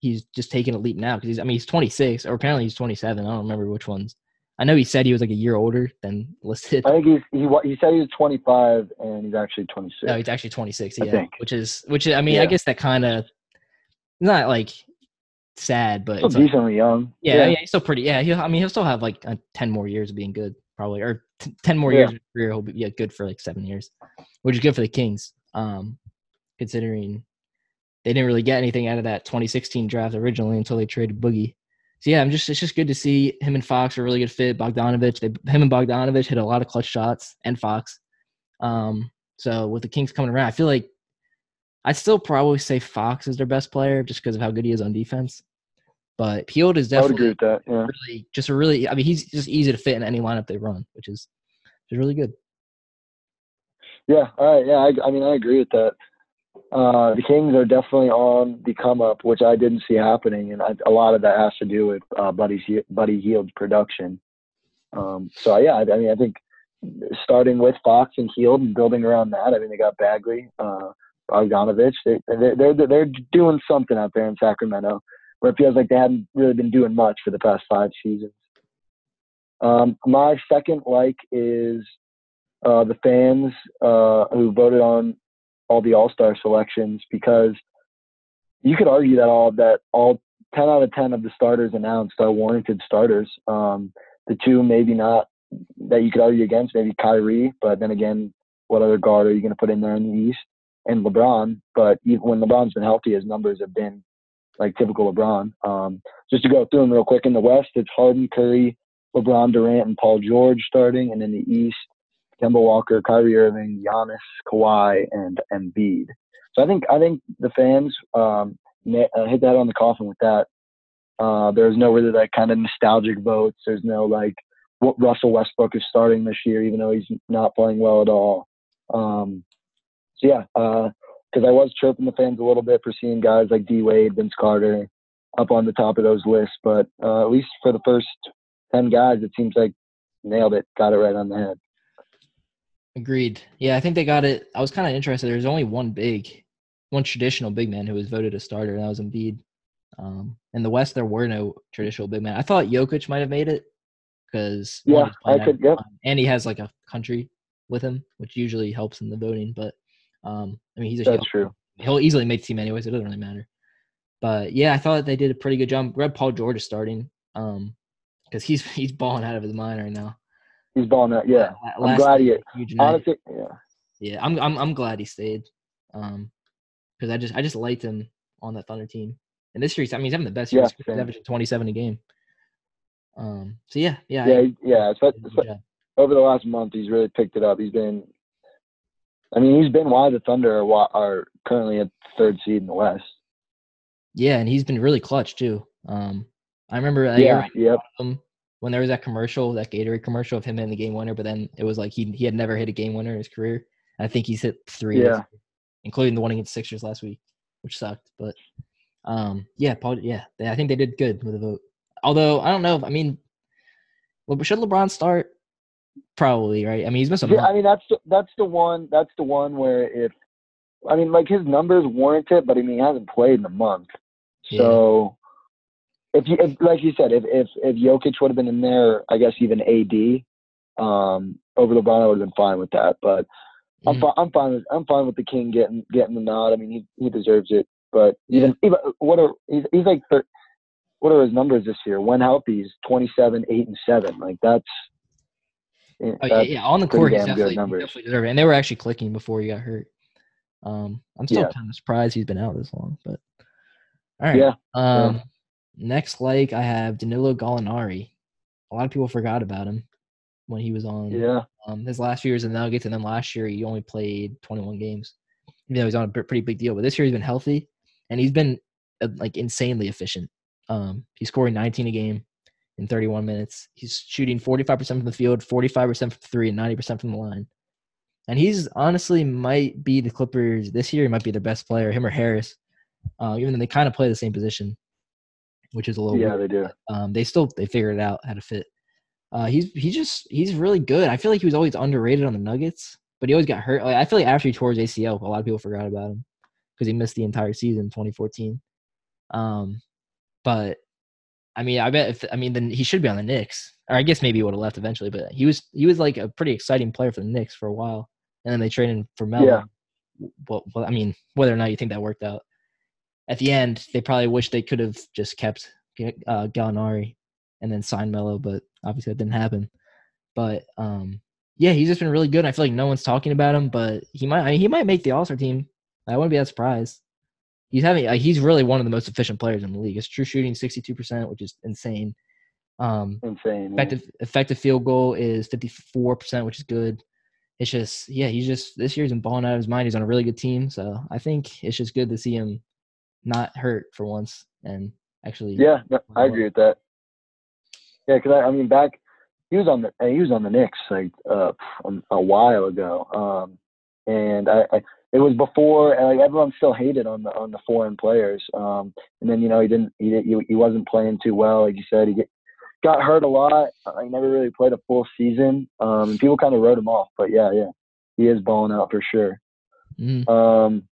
he's just taking a leap now because he's I mean he's 26 or apparently he's 27. I don't remember which ones. I know he said he was like a year older than listed. I think he's he he said he was 25 and he's actually 26. No, he's actually 26. I Yeah, think. which is which is, I mean I guess that kind of not like sad, but Still it's like, decently young. yeah, yeah, he's still pretty. Yeah, he I mean he'll still have like uh, 10 more years of being good probably or t- 10 more Yeah. years of career. He'll be yeah, good for like seven years, which is good for the Kings. Um, considering they didn't really get anything out of that 2016 draft originally until they traded Boogie. So yeah, I'm just it's just good to see him and Fox are a really good fit. Bogdanovich, they him and Bogdanovich hit a lot of clutch shots and Fox. Um, so with the Kings coming around, I feel like I'd still probably say Fox is their best player just because of how good he is on defense. But Hield is I would agree definitely with that. Yeah. really just a really I mean he's just easy to fit in any lineup they run, which is which is really good. Yeah. All right. Yeah. I, I mean, I agree with that. Uh, the Kings are definitely on the come up, which I didn't see happening, and I, a lot of that has to do with uh, Buddy's Buddy Hield's production. Um, so yeah, I, I mean, I think starting with Fox and Hield and building around that. I mean, they got Bagley, uh, Bogdanovich. They, they're, they're they're doing something out there in Sacramento, where it feels like they haven't really been doing much for the past five seasons. Um, my second like is uh, the fans uh, who voted on all the All Star selections because you could argue that all that all ten out of ten of the starters announced are warranted starters. Um, the two maybe not that you could argue against, maybe Kyrie, but then again, what other guard are you going to put in there in the East? And LeBron, but even when LeBron's been healthy, his numbers have been like typical LeBron. Um, just to go through them real quick in the West, it's Harden, Curry, LeBron, Durant, and Paul George starting, and in the East, Kemba Walker, Kyrie Irving, Giannis, Kawhi, and Embiid. So I think I think the fans um, uh, hit that on the coffin with that. Uh, there's no really like kind of nostalgic votes. There's no like what Russell Westbrook is starting this year, even though he's not playing well at all. Um, so yeah, because I was chirping the fans a little bit for seeing guys like D Wade, Vince Carter up on the top of those lists, but uh, at least for the first ten guys, it seems like nailed it, got it right on the head. Agreed. Yeah, I think they got it. I was kind of interested. There's only one big, one traditional big man who was voted a starter, and that was Embiid. Um, in the West, there were no traditional big men. I thought Jokic might have made it because Yeah, I could- yep. and he has like a country with him, which usually helps in the voting. But um, I mean, he's a That's true. he'll easily make the team anyways. It doesn't really matter. But yeah, I thought they did a pretty good job. Red Paul George is starting, um, because he's he's balling out of his mind right now. He's balling out. Yeah, I'm glad he. night, huge night. Honestly, yeah. Yeah, I'm I'm I'm glad he stayed. Um, because I just I just liked him on that Thunder team. And this year, I mean, he's having the best year. Yeah, he's averaging 27 a game. Um. So yeah, yeah. Yeah, I- yeah. It's, he did it's, over the last month, he's really picked it up. He's been. I mean, he's been why the Thunder are, are currently at third seed in the West. Yeah, and he's been really clutch too. Um, I remember uh, Yeah, yep. um, when there was that commercial, that Gatorade commercial of him hitting the game winner, but then it was like he he had never hit a game winner in his career. And I think he's hit three, Yeah. including the one against Sixers last week, which sucked. But um, yeah, Paul, yeah, they, I think they did good with the vote. Although I don't know, if, I mean, should LeBron start? Probably, right? I mean, he's missed a Yeah. I mean that's the, that's the one that's the one where if I mean like his numbers warrant it, but I mean he hasn't played in a month. So if you if, like you said, if if if Jokic would have been in there, I guess even AD um, over LeBron, I would have been fine with that. But I'm Mhm. fine. I'm fine with I'm fine with the King getting getting the nod. I mean he he deserves it. But even even what are he's, he's like what are his numbers this year? When healthy, he's 27, eight and seven. Like that's Oh, yeah, yeah, on the court, he's definitely, he definitely deserved it. And they were actually clicking before he got hurt. Um, I'm still Yeah. kind of surprised he's been out this long, but all right. Yeah, Um, next like I have Danilo Gallinari. A lot of people forgot about him when he was on yeah. um, his last few years in the Nuggets, and then last year he only played 21 games. You know, he's on a pretty big deal, but this year he's been healthy and he's been uh, like insanely efficient. Um, he's scoring 19 a game in 31 minutes. He's shooting 45% from the field, 45% from three, and 90% from the line. And he's honestly might be the Clippers this year. He might be their best player, him or Harris. Uh, even though they kind of play the same position, which is a little Yeah, weird they do. um, they still they figured it out how to fit. Uh, he's he just he's really good. I feel like he was always underrated on the Nuggets, but he always got hurt. Like, I feel like after he tore his ACL, a lot of people forgot about him because he missed the entire season in 2014. Um, but I mean, I bet if I mean then he should be on the Knicks, or I guess maybe he would have left eventually. But he was he was like a pretty exciting player for the Knicks for a while, and then they traded him for Melo. Yeah. Well, well, I mean, whether or not you think that worked out, at the end they probably wish they could have just kept uh, Gallinari and then signed Melo, but obviously that didn't happen. But um, yeah, he's just been really good. I feel like no one's talking about him, but he might I mean, he might make the All Star team. I wouldn't be that surprised. He's having like, he's really one of the most efficient players in the league. His true shooting sixty two percent, which is insane. Um, Insane. yeah. effective effective field goal is fifty four percent, which is good. It's just yeah, he's just this year he's been balling out of his mind. He's on a really good team, so I think it's just good to see him not hurt for once and actually Yeah, no, I agree with that. Yeah, because I, I mean, back he was on the he was on the Knicks like uh, a, while ago, um, and I, I it was before and, like everyone still hated on the on the foreign players, um, and then you know he didn't he did, he, he wasn't playing too well, like you said, he get, got hurt a lot. Uh, He never really played a full season, um, people kind of wrote him off. But yeah, yeah, he is balling out for sure. Mhm. Um,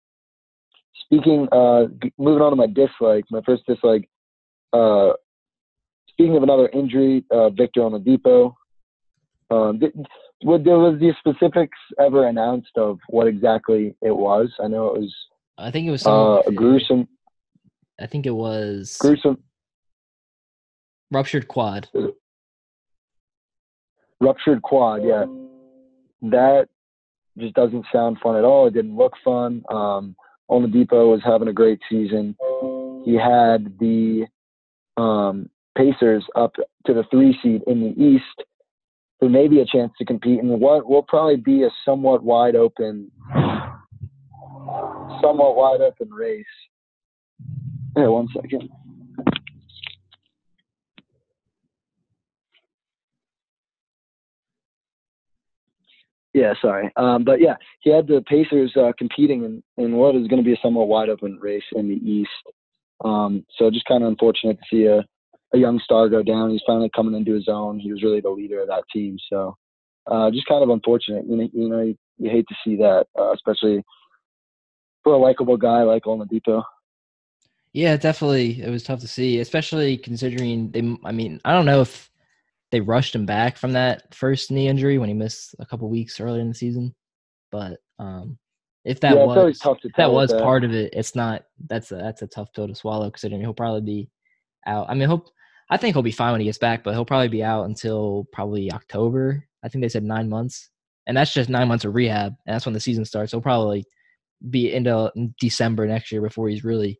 speaking, uh, moving on to my dislike, my first dislike. Uh, speaking of another injury, uh, Victor Oladipo. Um, did, would there was the specifics ever announced of what exactly it was? I know it was I think it was uh, a gruesome, I think it was gruesome ruptured quad. ruptured quad. Yeah, that just doesn't sound fun at all. It didn't look fun. Um, Oladipo was having a great season. He had the um, Pacers up to the three seed in the East, for maybe a chance to compete in what will probably be a somewhat wide open, somewhat wide open race. Here, one second. Yeah, sorry. Um, but yeah, he had the Pacers uh, competing in, in what is going to be a somewhat wide open race in the East. Um, so just kind of unfortunate to see a, a young star go down. He's finally coming into his own. He was really the leader of that team. So uh, just kind of unfortunate. You know, you, know, you, you hate to see that, uh, especially for a likable guy like Oladipo. Yeah, definitely. It was tough to see, especially considering they. I mean, I don't know if they rushed him back from that first knee injury when he missed a couple weeks earlier in the season, but um, if that yeah, was tough to if that was part of it, it's not. That's a that's a tough pill to swallow considering he'll probably be out. I mean, he'll. I think he'll be fine when he gets back, but he'll probably be out until probably October. I think they said nine months, and that's just nine months of rehab, and that's when the season starts. He'll probably be into December next year before he's really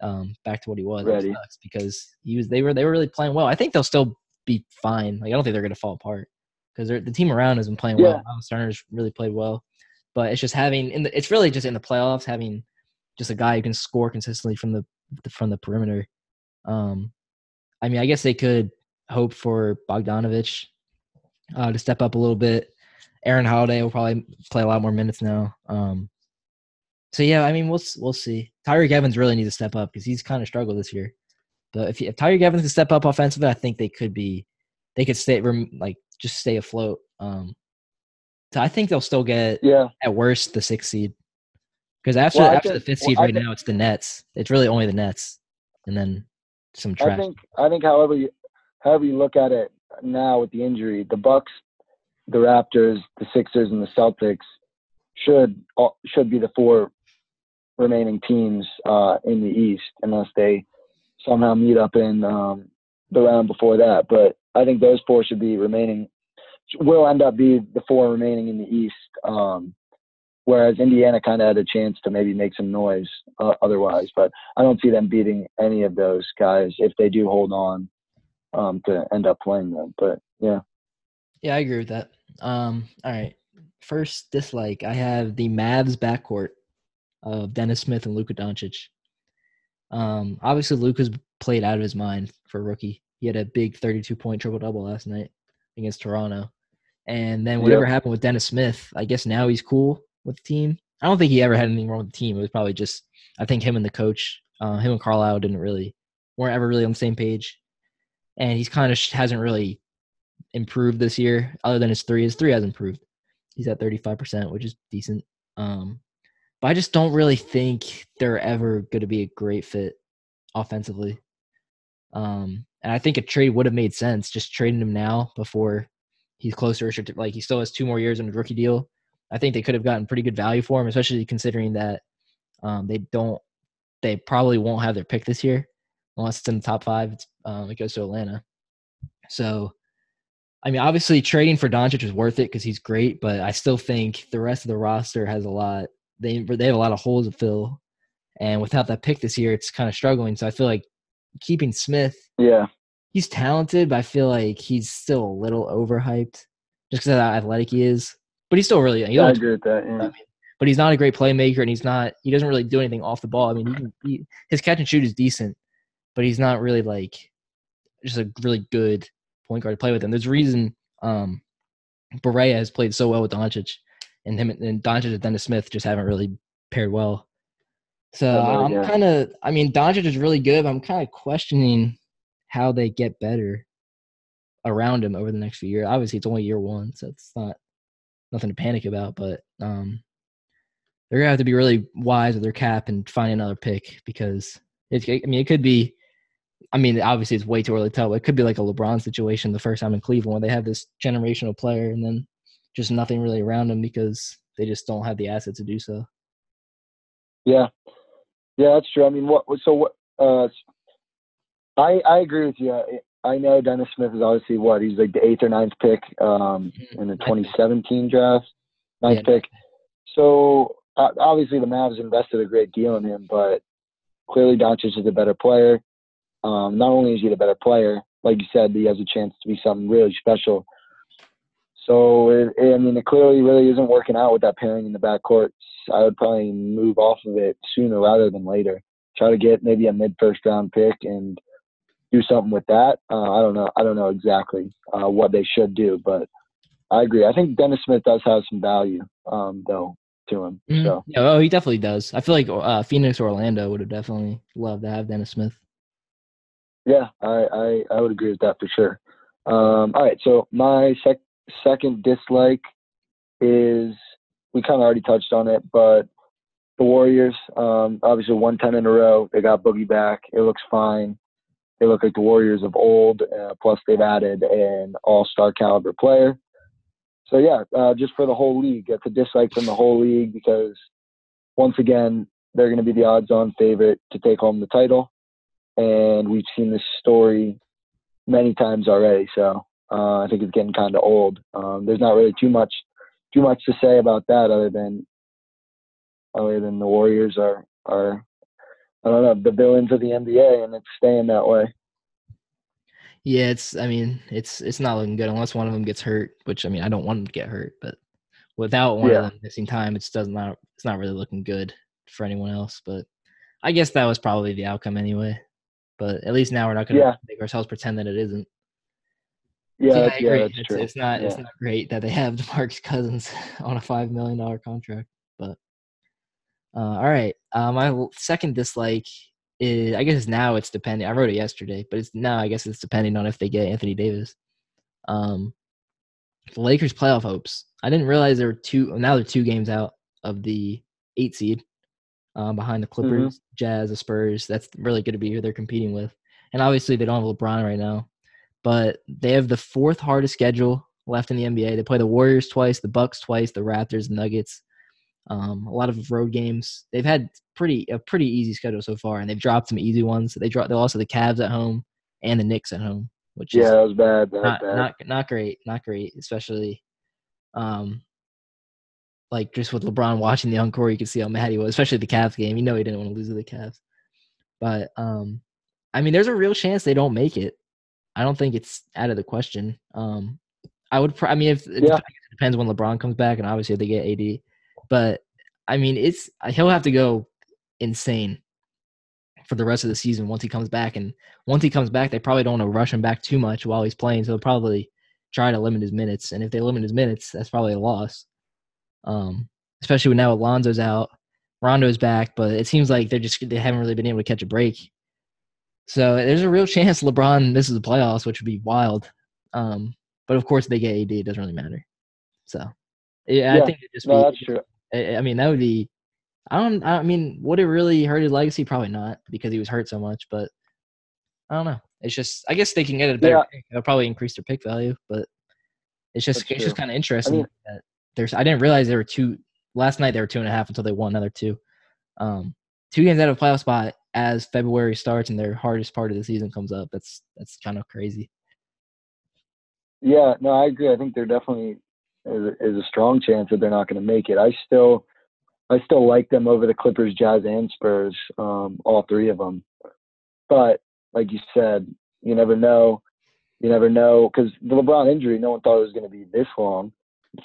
um, back to what he was. Ready. because he was. They were. They were really playing well. I think they'll still be fine. Like I don't think they're going to fall apart because the team around has been playing well. Yeah. Myles Turner's really played well, but it's just having in the. It's really just in the playoffs having just a guy who can score consistently from the from the perimeter. Um, I mean, I guess they could hope for Bogdanovich uh, to step up a little bit. Aaron Holiday will probably play a lot more minutes now. Um, so yeah, I mean, we'll we'll see. Tyreke Evans really needs to step up because he's kind of struggled this year. But if, if Tyreke Evans can step up offensively, I think they could be, they could stay like just stay afloat. Um, so I think they'll still get yeah at worst the sixth seed because after Well, after think- the fifth seed I right think- now, it's the Nets. It's really only the Nets, and then some trash. I think I think however you however you look at it now with the injury, the Bucks, the Raptors, the Sixers, and the Celtics should all- should be the four remaining teams uh, in the East, unless they somehow meet up in um, the round before that. But I think those four should be remaining. Will end up be the four remaining in the East. Um, whereas Indiana kind of had a chance to maybe make some noise uh, otherwise, but I don't see them beating any of those guys if they do hold on um, to end up playing them. But yeah, Yeah, I agree with that. Um, all right. First dislike, I have the Mavs backcourt of Dennis Smith and Luka Doncic. Um, obviously Luka's played out of his mind for a rookie. He had a big 32 point triple double last night against Toronto. And then whatever Yep. happened with Dennis Smith, I guess now he's cool with the team. I don't think he ever had anything wrong with the team. It was probably just I think him and the coach, uh, him and Carlisle didn't really weren't ever really on the same page. And he's kind of hasn't really improved this year, other than his three. His three has improved. He's at 35%, which is decent. Um, but I just don't really think they're ever going to be a great fit offensively. Um, and I think a trade would have made sense, just trading him now before he's closer. Like he still has two more years on his rookie deal. I think they could have gotten pretty good value for him, especially considering that um, they don't, they probably won't have their pick this year unless it's in the top five. Um, it goes to Atlanta. So, I mean, obviously trading for Doncic is worth it because he's great, but I still think the rest of the roster has a lot. They they have a lot of holes to fill, and without that pick this year, it's kind of struggling. So I feel like keeping Smith, yeah, he's talented, but I feel like he's still a little overhyped just because of how athletic he is. But he's still really young. He's I agree with that. Yeah. but he's not a great playmaker, and he's not. He doesn't really do anything off the ball. I mean, he can, he, his catch and shoot is decent, but he's not really like just a really good point guard to play with him. There's a reason um, Barea has played so well with Doncic, and him and Doncic and Dennis Smith just haven't really paired well. So know, I'm yeah. kind of. I mean, Doncic is really good. But I'm kind of questioning how they get better around him over the next few years. Obviously, it's only year one, so it's not nothing to panic about. But um, they're gonna have to be really wise with their cap and find another pick because it. I mean, it could be. I mean, obviously, it's way too early to tell. But it could be like a LeBron situation the first time in Cleveland, where they have this generational player and then just nothing really around him because they just don't have the assets to do so. Yeah, yeah, that's true. I mean, what? So what? Uh, I I agree with you. I, I know Dennis Smith is obviously what he's like the eighth or ninth pick um, in the 2017 draft, ninth Yeah. pick. So uh, obviously the Mavs invested a great deal in him, but clearly Doncic is a better player. Um, not only is he the better player, like you said, he has a chance to be something really special. So it, it- I mean, it clearly really isn't working out with that pairing in the backcourt. I would probably move off of it sooner rather than later. Try to get maybe a mid first round pick and do something with that. Uh, I don't know. I don't know exactly uh, what they should do, but I agree. I think Dennis Smith does have some value, um, though, to him. Mhm. So Yeah, oh, he definitely does. I feel like uh, Phoenix or Orlando would have definitely loved to have Dennis Smith. yeah, I, I, I would agree with that for sure. Um, all right. So my sec- second dislike is we kind of already touched on it, but the Warriors, um, obviously one ten in a row. They got Boogie back. It looks fine. They look like the Warriors of old. Uh, plus, they've added an All-Star caliber player. So yeah, uh, just for the whole league, it's a dislike from the whole league because once again they're going to be the odds-on favorite to take home the title, and we've seen this story many times already. So uh, I think it's getting kind of old. Um, there's not really too much too much to say about that other than other than the Warriors are are I don't know the villains of the NBA, and it's staying that way. Yeah, it's. I mean, it's it's not looking good unless one of them gets hurt. Which I mean, I don't want them to get hurt, but without one Yeah. of them missing time, it's does not. It's not really looking good for anyone else. But I guess that was probably the outcome anyway. But at least now we're not going to Yeah. make ourselves pretend that it isn't. Yeah, So, I yeah, agree. that's it's, it's not it's not great that they have DeMarcus Cousins on a five million dollar contract, but uh, all right. Uh, my second dislike is I guess now it's depending. I wrote it yesterday, but it's now I guess it's depending on if they get Anthony Davis. Um, the Lakers playoff hopes. I didn't realize there were two. Now they're two games out of the eight seed, um, behind the Clippers, Jazz, the Spurs. That's really good to be who they're competing with. And obviously they don't have LeBron right now, but they have the fourth hardest schedule left in the NBA. They play the Warriors twice, the Bucks twice, the Raptors, the Nuggets. Um, a lot of road games. They've had pretty a pretty easy schedule so far, and they've dropped some easy ones. They dropped. They also the Cavs at home and the Knicks at home, which Yeah, is that was bad. Not bad. not not great, not great, especially um like just with LeBron watching the encore, you could see how mad he was, especially the Cavs game. You know he didn't want to lose to the Cavs. But um I mean there's a real chance they don't make it. I don't think it's out of the question. Um I would pr- I mean if it Yeah. it depends when LeBron comes back and obviously they get AD. But I mean it's he'll have to go insane for the rest of the season once he comes back and once he comes back they probably don't want to rush him back too much while he's playing so they'll probably try to limit his minutes and if they limit his minutes that's probably a loss um especially when now Alonzo's out Rondo's back but it seems like they're just they haven't really been able to catch a break so there's a real chance LeBron misses the playoffs which would be wild um but of course they get AD it doesn't really matter so yeah, Yeah. I think it just No, be that's true. I I mean, that would be. I don't. I mean, would it really hurt his legacy? Probably not, because he was hurt so much. But I don't know. It's just. I guess they can get a better. Yeah. Pick. It'll probably increase their pick value, but it's just. That's it's just kind of interesting mean- that there's. I didn't realize there were two. Last night they were two and a half until they won another two. Um, two games out of a playoff spot as February starts and their hardest part of the season comes up. That's that's kind of crazy. Yeah, no, I agree. I think there definitely is, is a strong chance that they're not going to make it. I still, I still like them over the Clippers, Jazz, and Spurs. Um, all three of them. But like you said, you never know. You never know because the LeBron injury, no one thought it was going to be this long.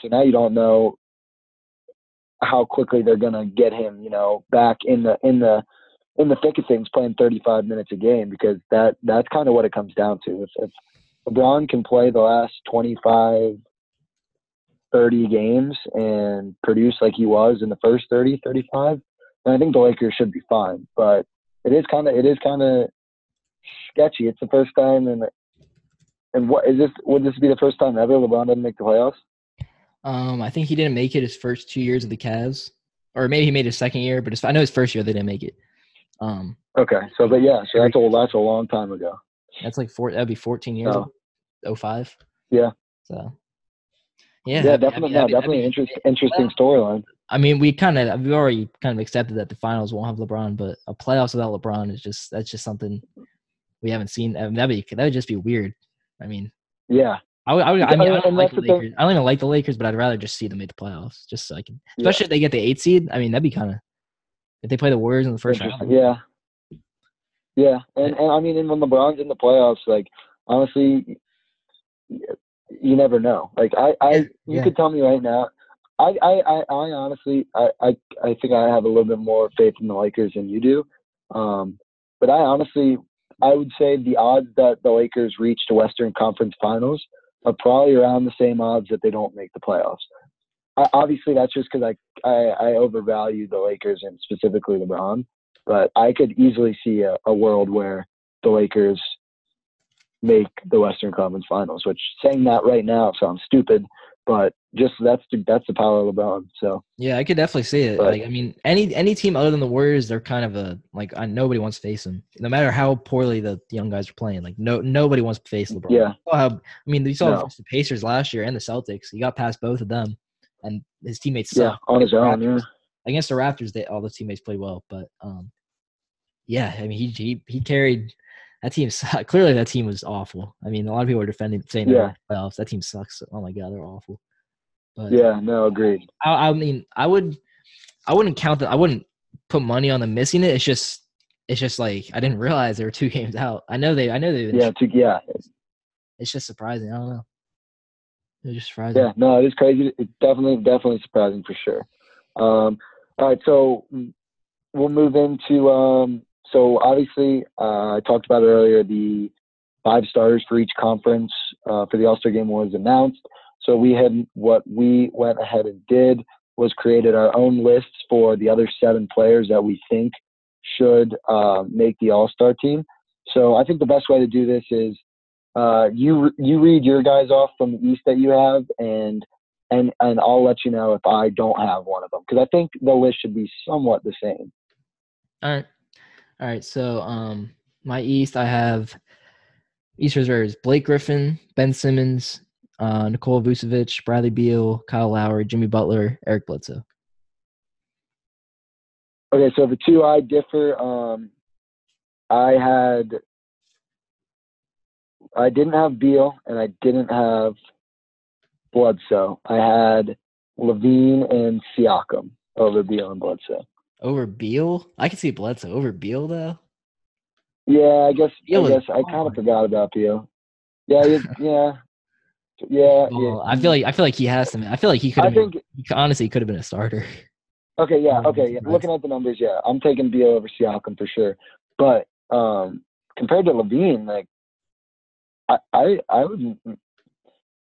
So now you don't know how quickly they're going to get him. You know, back in the in the in the thick of things, playing 35 minutes a game because that that's kind of what it comes down to. If, if LeBron can play the last 25, 30 games and produce like he was in the first 30, 35, then I think the Lakers should be fine. But it is kind of it is kind of sketchy. It's the first time and and what is this? Would this be the first time ever LeBron doesn't make the playoffs? Um, I think he didn't make it his first two years of the Cavs, or maybe he made his second year, but his, I know his first year they didn't make it. Um, Okay, so but yeah, so that's a that's a long time ago. that's like four. That'd be fourteen years. So- Oh five. Yeah. So. Yeah, Yeah, definitely, that'd no, be- that'd definitely be- interest, interesting storyline. I mean, we kind of we've already kind of accepted that the finals won't have LeBron, but a playoffs without LeBron is just that's just something we haven't seen. I mean, that'd be that would just be weird. I mean, Yeah, I would, I, would, I mean, I don't like the Lakers. I don't even like the Lakers, but I'd rather just see them make the playoffs, just so I can. Yeah. Especially if they get the eight seed. I mean, that'd be kind of if they play the Warriors in the first round. Yeah. Yeah. And, and I mean, and when LeBron's in the playoffs, like, honestly, you never know. Like, I, I, you yeah. could tell me right now, I, I, I, I honestly, I, I, I think I have a little bit more faith in the Lakers than you do. Um, but I honestly, I would say the odds that the Lakers reach the Western Conference Finals are probably around the same odds that they don't make the playoffs. Obviously, that's just because I, I, I overvalue the Lakers and specifically LeBron. But I could easily see a, a world where the Lakers make the Western Conference Finals. Which saying that right now sounds stupid, but just that's the, that's the power of LeBron. So Yeah, I could definitely see it. But- like, I mean, any any team other than the Warriors, they're kind of a like I, nobody wants to face them, no matter how poorly the young guys are playing. Like, no nobody wants to face LeBron. Yeah. You how, I mean, you saw No. the Pacers last year and the Celtics. He got past both of them, and his teammates yeah, suck. on his own. Yeah. Against the Raptors, they all the teammates played well, but um, yeah, I mean, he he he carried that team. Clearly, that team was awful. I mean, a lot of people are defending saying Yeah. playoffs. That team sucks. Oh my god, they're awful. But Yeah. No, agreed. I, I mean, I would, I wouldn't count that. I wouldn't put money on them missing it. It's just, it's just like I didn't realize they were two games out. I know they, I know been. Yeah. To, yeah. It's just surprising. I don't know. Just surprising. Yeah, no, it is crazy. It's definitely, definitely surprising for sure. Um, all right, so we'll move into um, so obviously uh, I talked about earlier the five starters for each conference uh, for the All Star game was announced. So we had what we went ahead and did was created our own lists for the other seven players that we think should uh, make the All Star team. So I think the best way to do this is uh, you you read your guys off from the East that you have, and and and I'll let you know if I don't have one of them because I think the list should be somewhat the same. All right, all right. So um, my East, I have East reserves: Blake Griffin, Ben Simmons, uh, Nikola Vucevic, Bradley Beal, Kyle Lowry, Jimmy Butler, Eric Bledsoe. Okay, so the two I differ. Um, I had, I didn't have Beal and I didn't have Bledsoe. I had LaVine and Siakam over Beal and Bledsoe. Over Beal? I can see Bledsoe over Beal though. Yeah, I guess. Beal I guess I kind of forgot about Beal. Yeah, yeah, yeah. Well, yeah. I feel like I feel like he has some. I feel like he could. I think been, honestly he could have been a starter. Okay, yeah, okay. Yeah. Looking at the numbers, yeah, I'm taking Beal over Siakam for sure. But um compared to LaVine, like I I I would.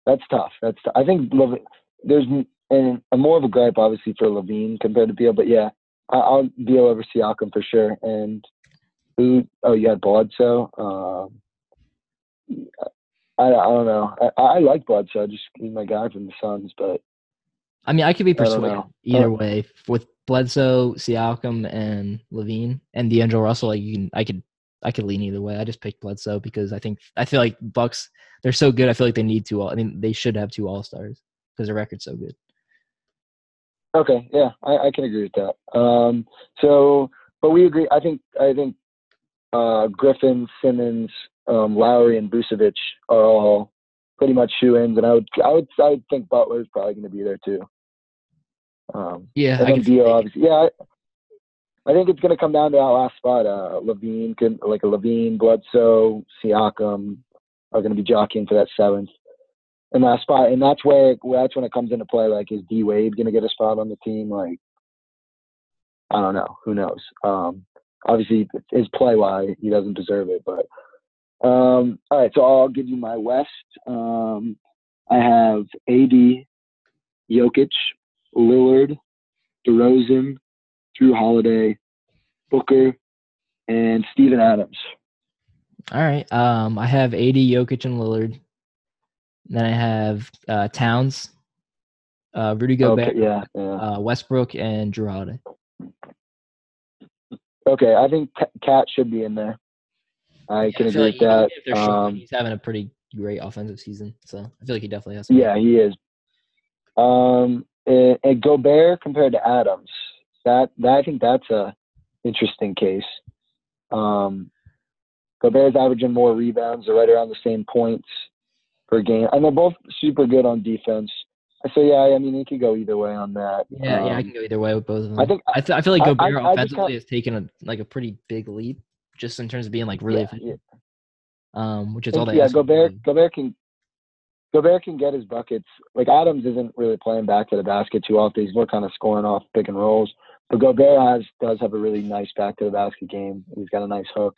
That's tough. That's. I think LaVine, there's and a more of a gripe obviously for LaVine compared to Beal, but yeah, I, I'll Beal over Siakam for sure. And who? Oh, you had Bledsoe. Um, I, I don't know. I, I like Bledsoe. Just he's my guy from the Suns, but I mean, I could be persuaded either way with Bledsoe, Siakam, and LaVine, and D'Angelo Russell. Like you can, I could, I could lean either way. I just picked Bledsoe because I think I feel like Bucks. They're so good. I feel like they need two. All, I mean, they should have two All Stars because their record's so good. Okay, yeah, I, I can agree with that. Um, so, but we agree. I think I think uh, Griffin, Simmons, um, Lowry, and Vucevic are all pretty much shoe-ins, and I would I would I would think Butler's probably going to be there too. Um, yeah, I can obviously. Yeah, I, think it's going to come down to that last spot. Uh, LaVine can like a LaVine, Bledsoe, Siakam are going to be jockeying for that seventh in that spot, and that's where that's when it comes into play. Like, is D Wade going to get a spot on the team? Like, I don't know. Who knows? Um, obviously, his play wise, he doesn't deserve it. But um, all right, so I'll give you my West. Um, I have AD, Jokic, Lillard, DeRozan, Jrue Holiday, Booker, and Steven Adams. All right. Um, I have AD, Jokic, and Lillard. Then I have uh, Towns, uh, Rudy Gobert, okay, yeah, yeah. Uh, Westbrook, and Jrue Holiday. Okay, I think KAT should be in there. I yeah, can I agree like with that. Um, he's having a pretty great offensive season, so I feel like he definitely has. Yeah, he is. Um, and, and Gobert compared to Adams, that, that I think that's a interesting case. Um, Gobert's averaging more rebounds. They're right around the same points per game, and they're both super good on defense. So yeah, I mean, he could go either way on that. Yeah, um, yeah, I can go either way with both of them. I think I, th- I feel like Gobert I, I, offensively has taken a like a pretty big leap, just in terms of being like really yeah, efficient. Yeah. Um, which is all they. Yeah, Gobert. Gobert can. Gobert can get his buckets. Like Adams isn't really playing back to the basket too often. He's more kind of scoring off pick and rolls. But Gobert has does have a really nice back to the basket game. He's got a nice hook.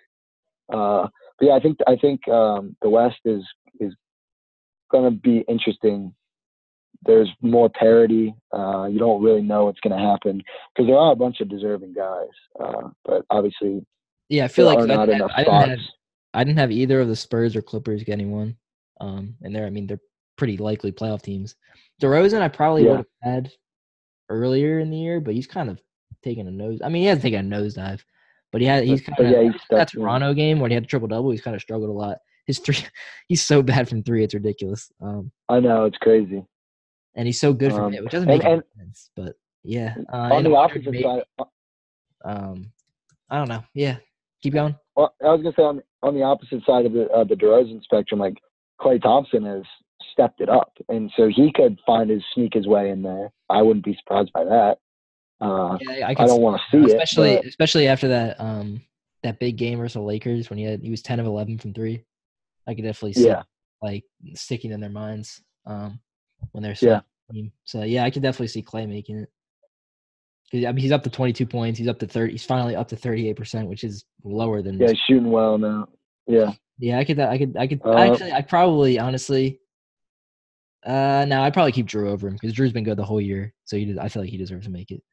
Uh, but yeah, I think I think um, the West is is going to be interesting. There's more parity. Uh, you don't really know what's going to happen because there are a bunch of deserving guys, uh, but obviously, yeah, I feel like I didn't, have, I, didn't have, I didn't have either of the Spurs or Clippers getting one. Um, and they're, I mean, they're pretty likely playoff teams. DeRozan, I probably yeah. would have had earlier in the year, but he's kind of taking a nose. I mean, he hasn't taken a nosedive, but he had he's kind of yeah, that Toronto game where he had a triple double. He's kind of struggled a lot. His three, he's so bad from three, it's ridiculous. Um, I know it's crazy, and he's so good from um, it, which doesn't make and, sense. But yeah, uh, on the opposite maybe, side, uh um, I don't know. Yeah, keep going. Well, I was gonna say on on the opposite side of the uh, the DeRozan spectrum, like Klay Thompson has stepped it up, and so he could find his sneak his way in there. I wouldn't be surprised by that. Uh, yeah, I, I don't want to see especially, it, especially after that um that big game versus the Lakers when he had he was ten of eleven from three. I could definitely see yeah. like sticking in their minds um when they're yeah. Team. So yeah, I could definitely see Klay making it. 'Cause, I mean, he's up to 22 points. He's up to 30. He's finally up to 38 percent, which is lower than. Yeah, he's shooting well now. Yeah. Yeah, I could. I could. I could. Uh, actually, I probably, honestly. Uh, no, I'd probably keep Jrue over him because Jrue's been good the whole year, so he. Does, I feel like he deserves to make it.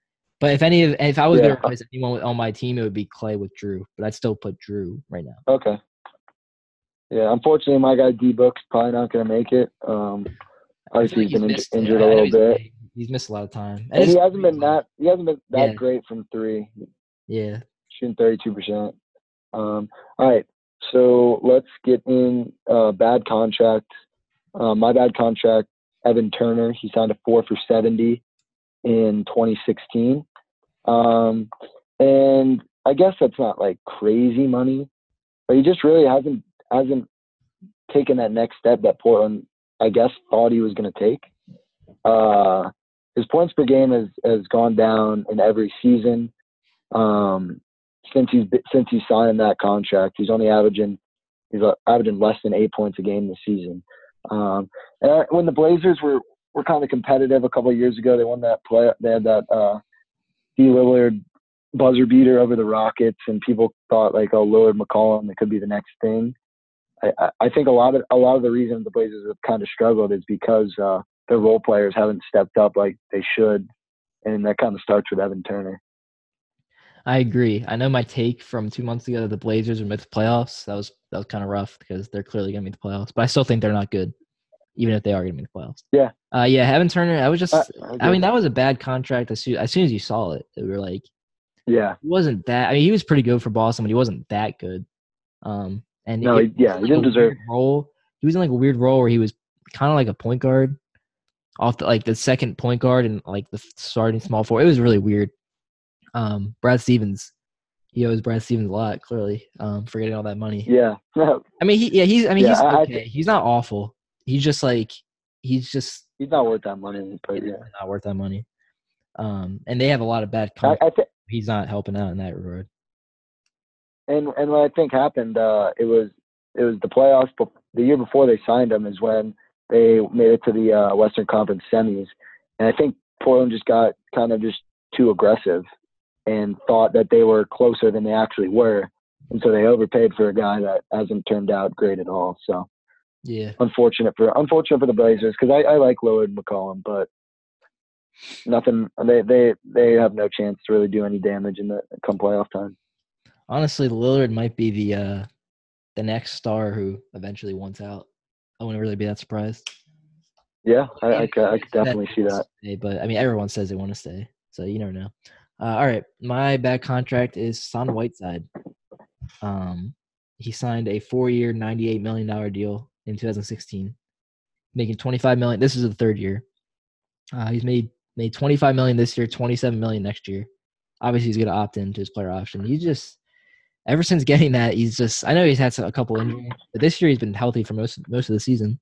But if any of, if I was Yeah. gonna replace anyone on my team, it would be Klay with Jrue. But I'd still put Jrue right now. Okay. Yeah, unfortunately, my guy D Book's probably not going to make it. Um, obviously, like he's been missed- injured I a little he's- bit, He's missed a lot of time, and he hasn't been that he hasn't been that Yeah. great from three, Yeah, shooting thirty two percent. Um, all right, so let's get in uh, bad contract. Uh, my bad contract, Evan Turner. He signed a four for seventy in 2016, um, and I guess that's not like crazy money, but he just really hasn't hasn't taken that next step that Portland, I guess, thought he was going to take. Uh, his points per game has, has gone down in every season um, since he's since he signed that contract. He's only averaging he's uh, averaging less than eight points a game this season. Um, and when the Blazers were were kind of competitive a couple of years ago, they won that play. They had that uh, D Lillard buzzer beater over the Rockets, and people thought like, oh, Lillard McCollum, it could be the next thing. I, I- think a lot of a lot of the reason the Blazers have kind of struggled is because uh, their role players haven't stepped up like they should, and that kind of starts with Evan Turner. I agree. I know my take from two months ago that the Blazers would make the playoffs. That was that was kind of rough because they're clearly going to make the playoffs, but I still think they're not good, even if they are going to make the playoffs. Yeah. Uh, yeah, Evan Turner. I was just. I, I mean, that was a bad contract as soon as, soon as you saw it. We were like, yeah, he wasn't that. I mean, he was pretty good for Boston, but he wasn't that good. Um, and No, it yeah, he like didn't deserve- role. He was in like a weird role where he was kind of like a point guard, off the, like the second point guard and like the starting small four. It was really weird. Um, Brad Stevens, he owes Brad Stevens a lot. Clearly, um, for getting all that money. yeah, I mean, he yeah, he's. I mean, Yeah, he's I- I okay. he's not awful. He's just like he's just he's not worth that money. But yeah, not worth that money. Um, and they have a lot of bad. I, I think. he's not helping out in that regard. and and what I think happened, uh, it was it was the playoffs. But the year before they signed him is when they made it to the uh, Western Conference semis, and I think Portland just got kind of just too aggressive and thought that they were closer than they actually were, and so they overpaid for a guy that hasn't turned out great at all. So Yeah. unfortunate for unfortunate for the Blazers because I, I like Lillard and McCollum, but nothing. They they they have no chance to really do any damage in the come playoff time. Honestly, Lillard might be the uh the next star who eventually wants out. I wouldn't really be that surprised. Yeah, I, I, could, I could definitely see that. stay, but I mean, everyone says they want to stay, so you never know. Uh, all right, my bad contract is Son Whiteside. Um, he signed a four-year, ninety-eight million dollar deal in 2016, making 25 million. This is the third year. Uh, he's made made 25 million this year, 27 million next year. Obviously, he's going to opt into his player option. He just ever since getting that, he's just. I know he's had a couple injuries, but this year he's been healthy for most most of the season.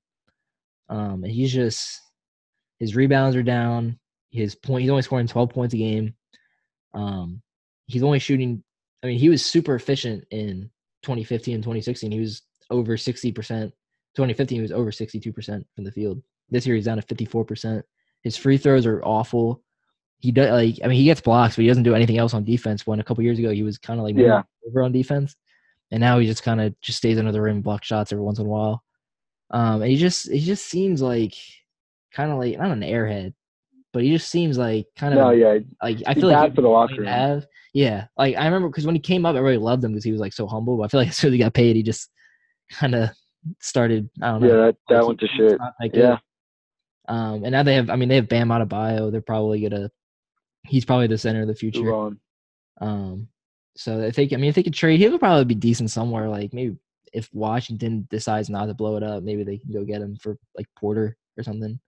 Um, and he's just his rebounds are down. His point, he's only scoring 12 points a game. Um, he's only shooting. I mean, he was super efficient in 2015 and 2016. He was over 60 percent. 2015 he was over 62 percent from the field. This year he's down to 54 percent. His free throws are awful. He does like I mean he gets blocks, but he doesn't do anything else on defense. When a couple years ago he was kind of like Yeah. over on defense, and now he just kind of just stays under the rim, block shots every once in a while. Um, and he just he just seems like kind of like not an airhead, but he just seems like kind of No, yeah, like I feel like for the locker room. have. Yeah, like I remember because when he came up, everybody loved him because he was like so humble. But I feel like as soon as he got paid, he just kind of started. I don't know. yeah, that that went to shit. Yeah, Um, and now they have. I mean, they have Bam Adebayo. They're probably gonna. He's probably the center of the future. Um, so if they, I mean, if they could trade, he would probably be decent somewhere. Like maybe if Washington decides not to blow it up, maybe they can go get him for like Porter or something.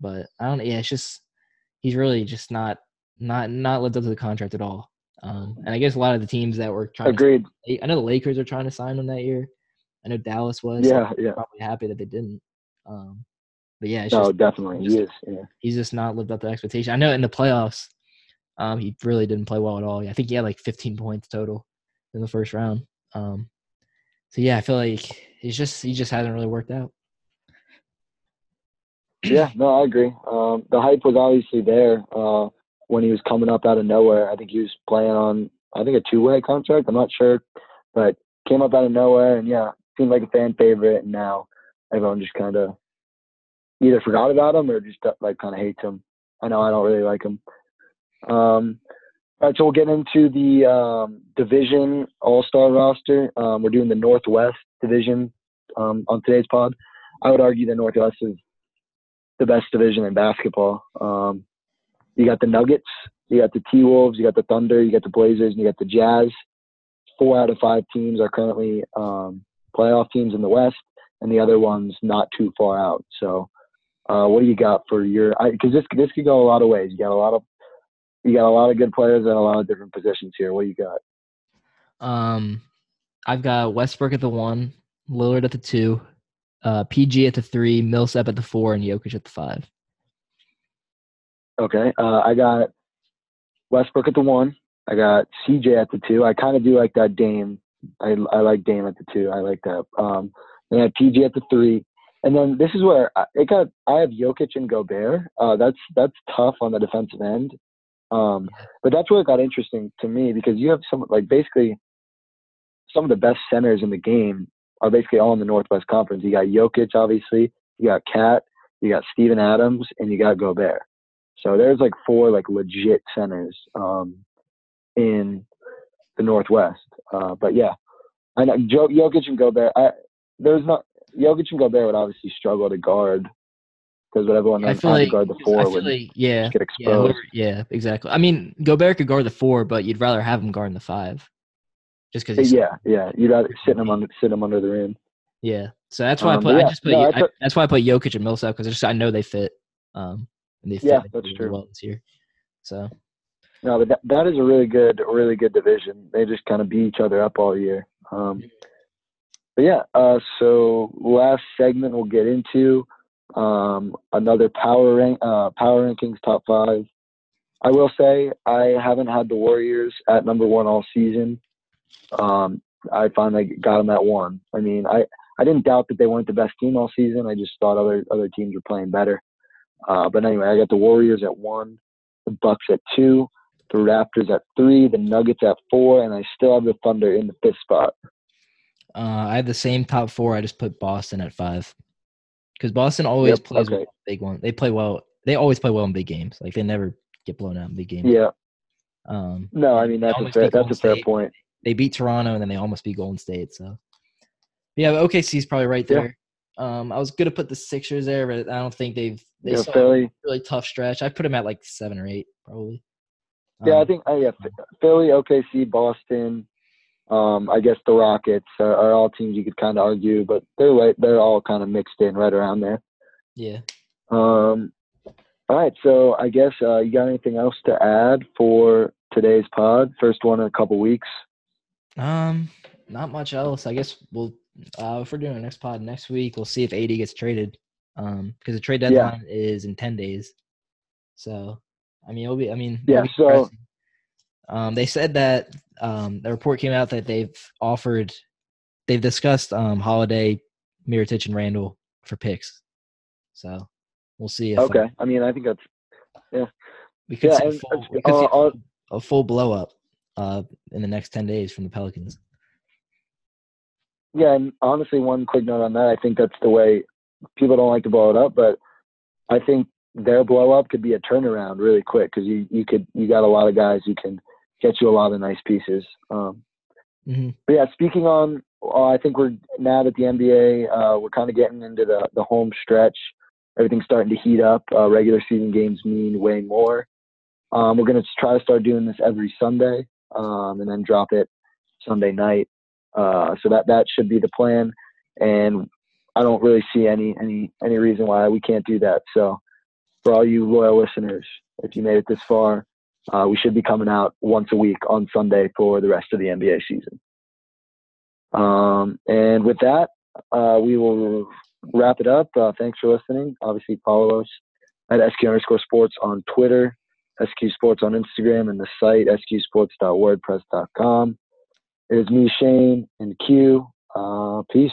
But I don't. Yeah, it's just he's really just not not not lived up to the contract at all. Um, and I guess a lot of the teams that were trying. Agreed. To, I know the Lakers are trying to sign him that year. I know Dallas was. Yeah, yeah. Probably happy that they didn't. Um, but yeah, it's No, just definitely, just- he is. Yeah. he's just not lived up to expectation. I know in the playoffs, um, he really didn't play well at all. I think he had like 15 points total in the first round. Um, so yeah, I feel like he's just he just hasn't really worked out. yeah, no, I agree. Um, the hype was obviously there. Uh, when he was coming up out of nowhere. I think he was playing on I think a two way contract. I'm not sure, but came up out of nowhere and yeah, seemed like a fan favorite. And now everyone just kind of either forgot about him or just like kind of hates him. I know I don't really like him. Um, all right, so we'll get into the um, division All Star roster. Um, we're doing the Northwest division um, on today's pod. I would argue the Northwest is the best division in basketball. Um, you got the Nuggets, you got the T Wolves, you got the Thunder, you got the Blazers, and you got the Jazz. Four out of five teams are currently um, playoff teams in the West, and the other ones not too far out. So, uh, what do you got for your? Because this this could go a lot of ways. You got a lot of you got a lot of good players at a lot of different positions here. What do you got? Um, I've got Westbrook at the one, Lillard at the two, uh, PG at the three, Millsap at the four, and Jokic at the five. Okay, uh, I got Westbrook at the one. I got CJ at the two. I kind of do like that Dame. I I like Dame at the two. I like that. Um, and I have PG at the three. And then this is where it got. I have Jokic and Gobert. Uh, that's that's tough on the defensive end. Um, but that's where it got interesting to me because you have some like basically some of the best centers in the game are basically all in the Northwest Conference. You got Jokic, obviously. You got KAT. You got Steven Adams, and you got Gobert. So there's like four like legit centers um, in the Northwest. Uh, but yeah, I know Jokic and Gobert. I, there's not Jokic and Gobert would obviously struggle to guard because what everyone knows how like, to guard the four would like, yeah, get exposed. Yeah, yeah, exactly. I mean, Gobert could guard the four, but you'd rather have him guarding the five, just because. Yeah, yeah, you'd rather sit him under sit him under the rim. Yeah, so that's why um, I put. Yeah, I just put. No, I, that's why I put Jokic and Millsap because I just I know they fit. Um, and they fit yeah, that's true. well this year. So. No, but that, that is a really good, really good division. They just kind of beat each other up all year. Um, but yeah, uh, so last segment we'll get into um, another power rank, uh, power rankings top five. I will say I haven't had the Warriors at number one all season. Um, I finally got them at one. I mean, I, I didn't doubt that they weren't the best team all season. I just thought other other teams were playing better. Uh, but anyway, I got the Warriors at one, the Bucks at two, the Raptors at three, the Nuggets at four, and I still have the Thunder in the fifth spot. Uh, I have the same top four. I just put Boston at five because Boston always yep, plays okay. big one. They play well. They always play well in big games. Like they never get blown out in big games. Yeah. Um, no, I mean that's a fair, that's a fair point. They beat Toronto and then they almost beat Golden State. So yeah, OKC's probably right there. Yeah. Um, I was gonna put the Sixers there, but I don't think they've they yeah, Philly. really tough stretch. I put them at like seven or eight, probably. Um, yeah, I um, think uh, yeah, Philly, OKC, Boston, um, I guess the Rockets are, are all teams you could kind of argue, but they're right. They're all kind of mixed in right around there. Yeah. Um. All right. So I guess uh, you got anything else to add for today's pod? First one in a couple weeks. Um. Not much else. I guess we'll. Uh, if we're doing our next pod next week, we'll see if AD gets traded. Um, because the trade deadline yeah. is in ten days. So, I mean, it'll be. I mean, yeah. So. Um, they said that um, the report came out that they've offered, they've discussed um, Holiday, Mirotic, and Randle for picks. So we'll see. If, okay, I mean, I think that's yeah. We could yeah, see, a full, we could uh, see a full blow up uh, in the next ten days from the Pelicans. Yeah, and honestly, one quick note on that. I think that's the way people don't like to blow it up, but I think their blow up could be a turnaround really quick because you you could you got a lot of guys who can get you a lot of nice pieces. Um, mm-hmm. But yeah, speaking on, uh, I think we're now that the NBA, uh, we're kind of getting into the, the home stretch. Everything's starting to heat up. Uh, regular season games mean way more. Um, we're going to try to start doing this every Sunday um, and then drop it Sunday night. Uh, so that that should be the plan. And I don't really see any any any reason why we can't do that. So for all you loyal listeners, if you made it this far, uh, we should be coming out once a week on Sunday for the rest of the NBA season. Um, and with that, uh, we will wrap it up. Uh, thanks for listening. Obviously, follow us at SQ underscore sports on Twitter, SQ Sports on Instagram, and the site sqsports.wordpress.com. It is me, Shane, and Q. Uh, peace.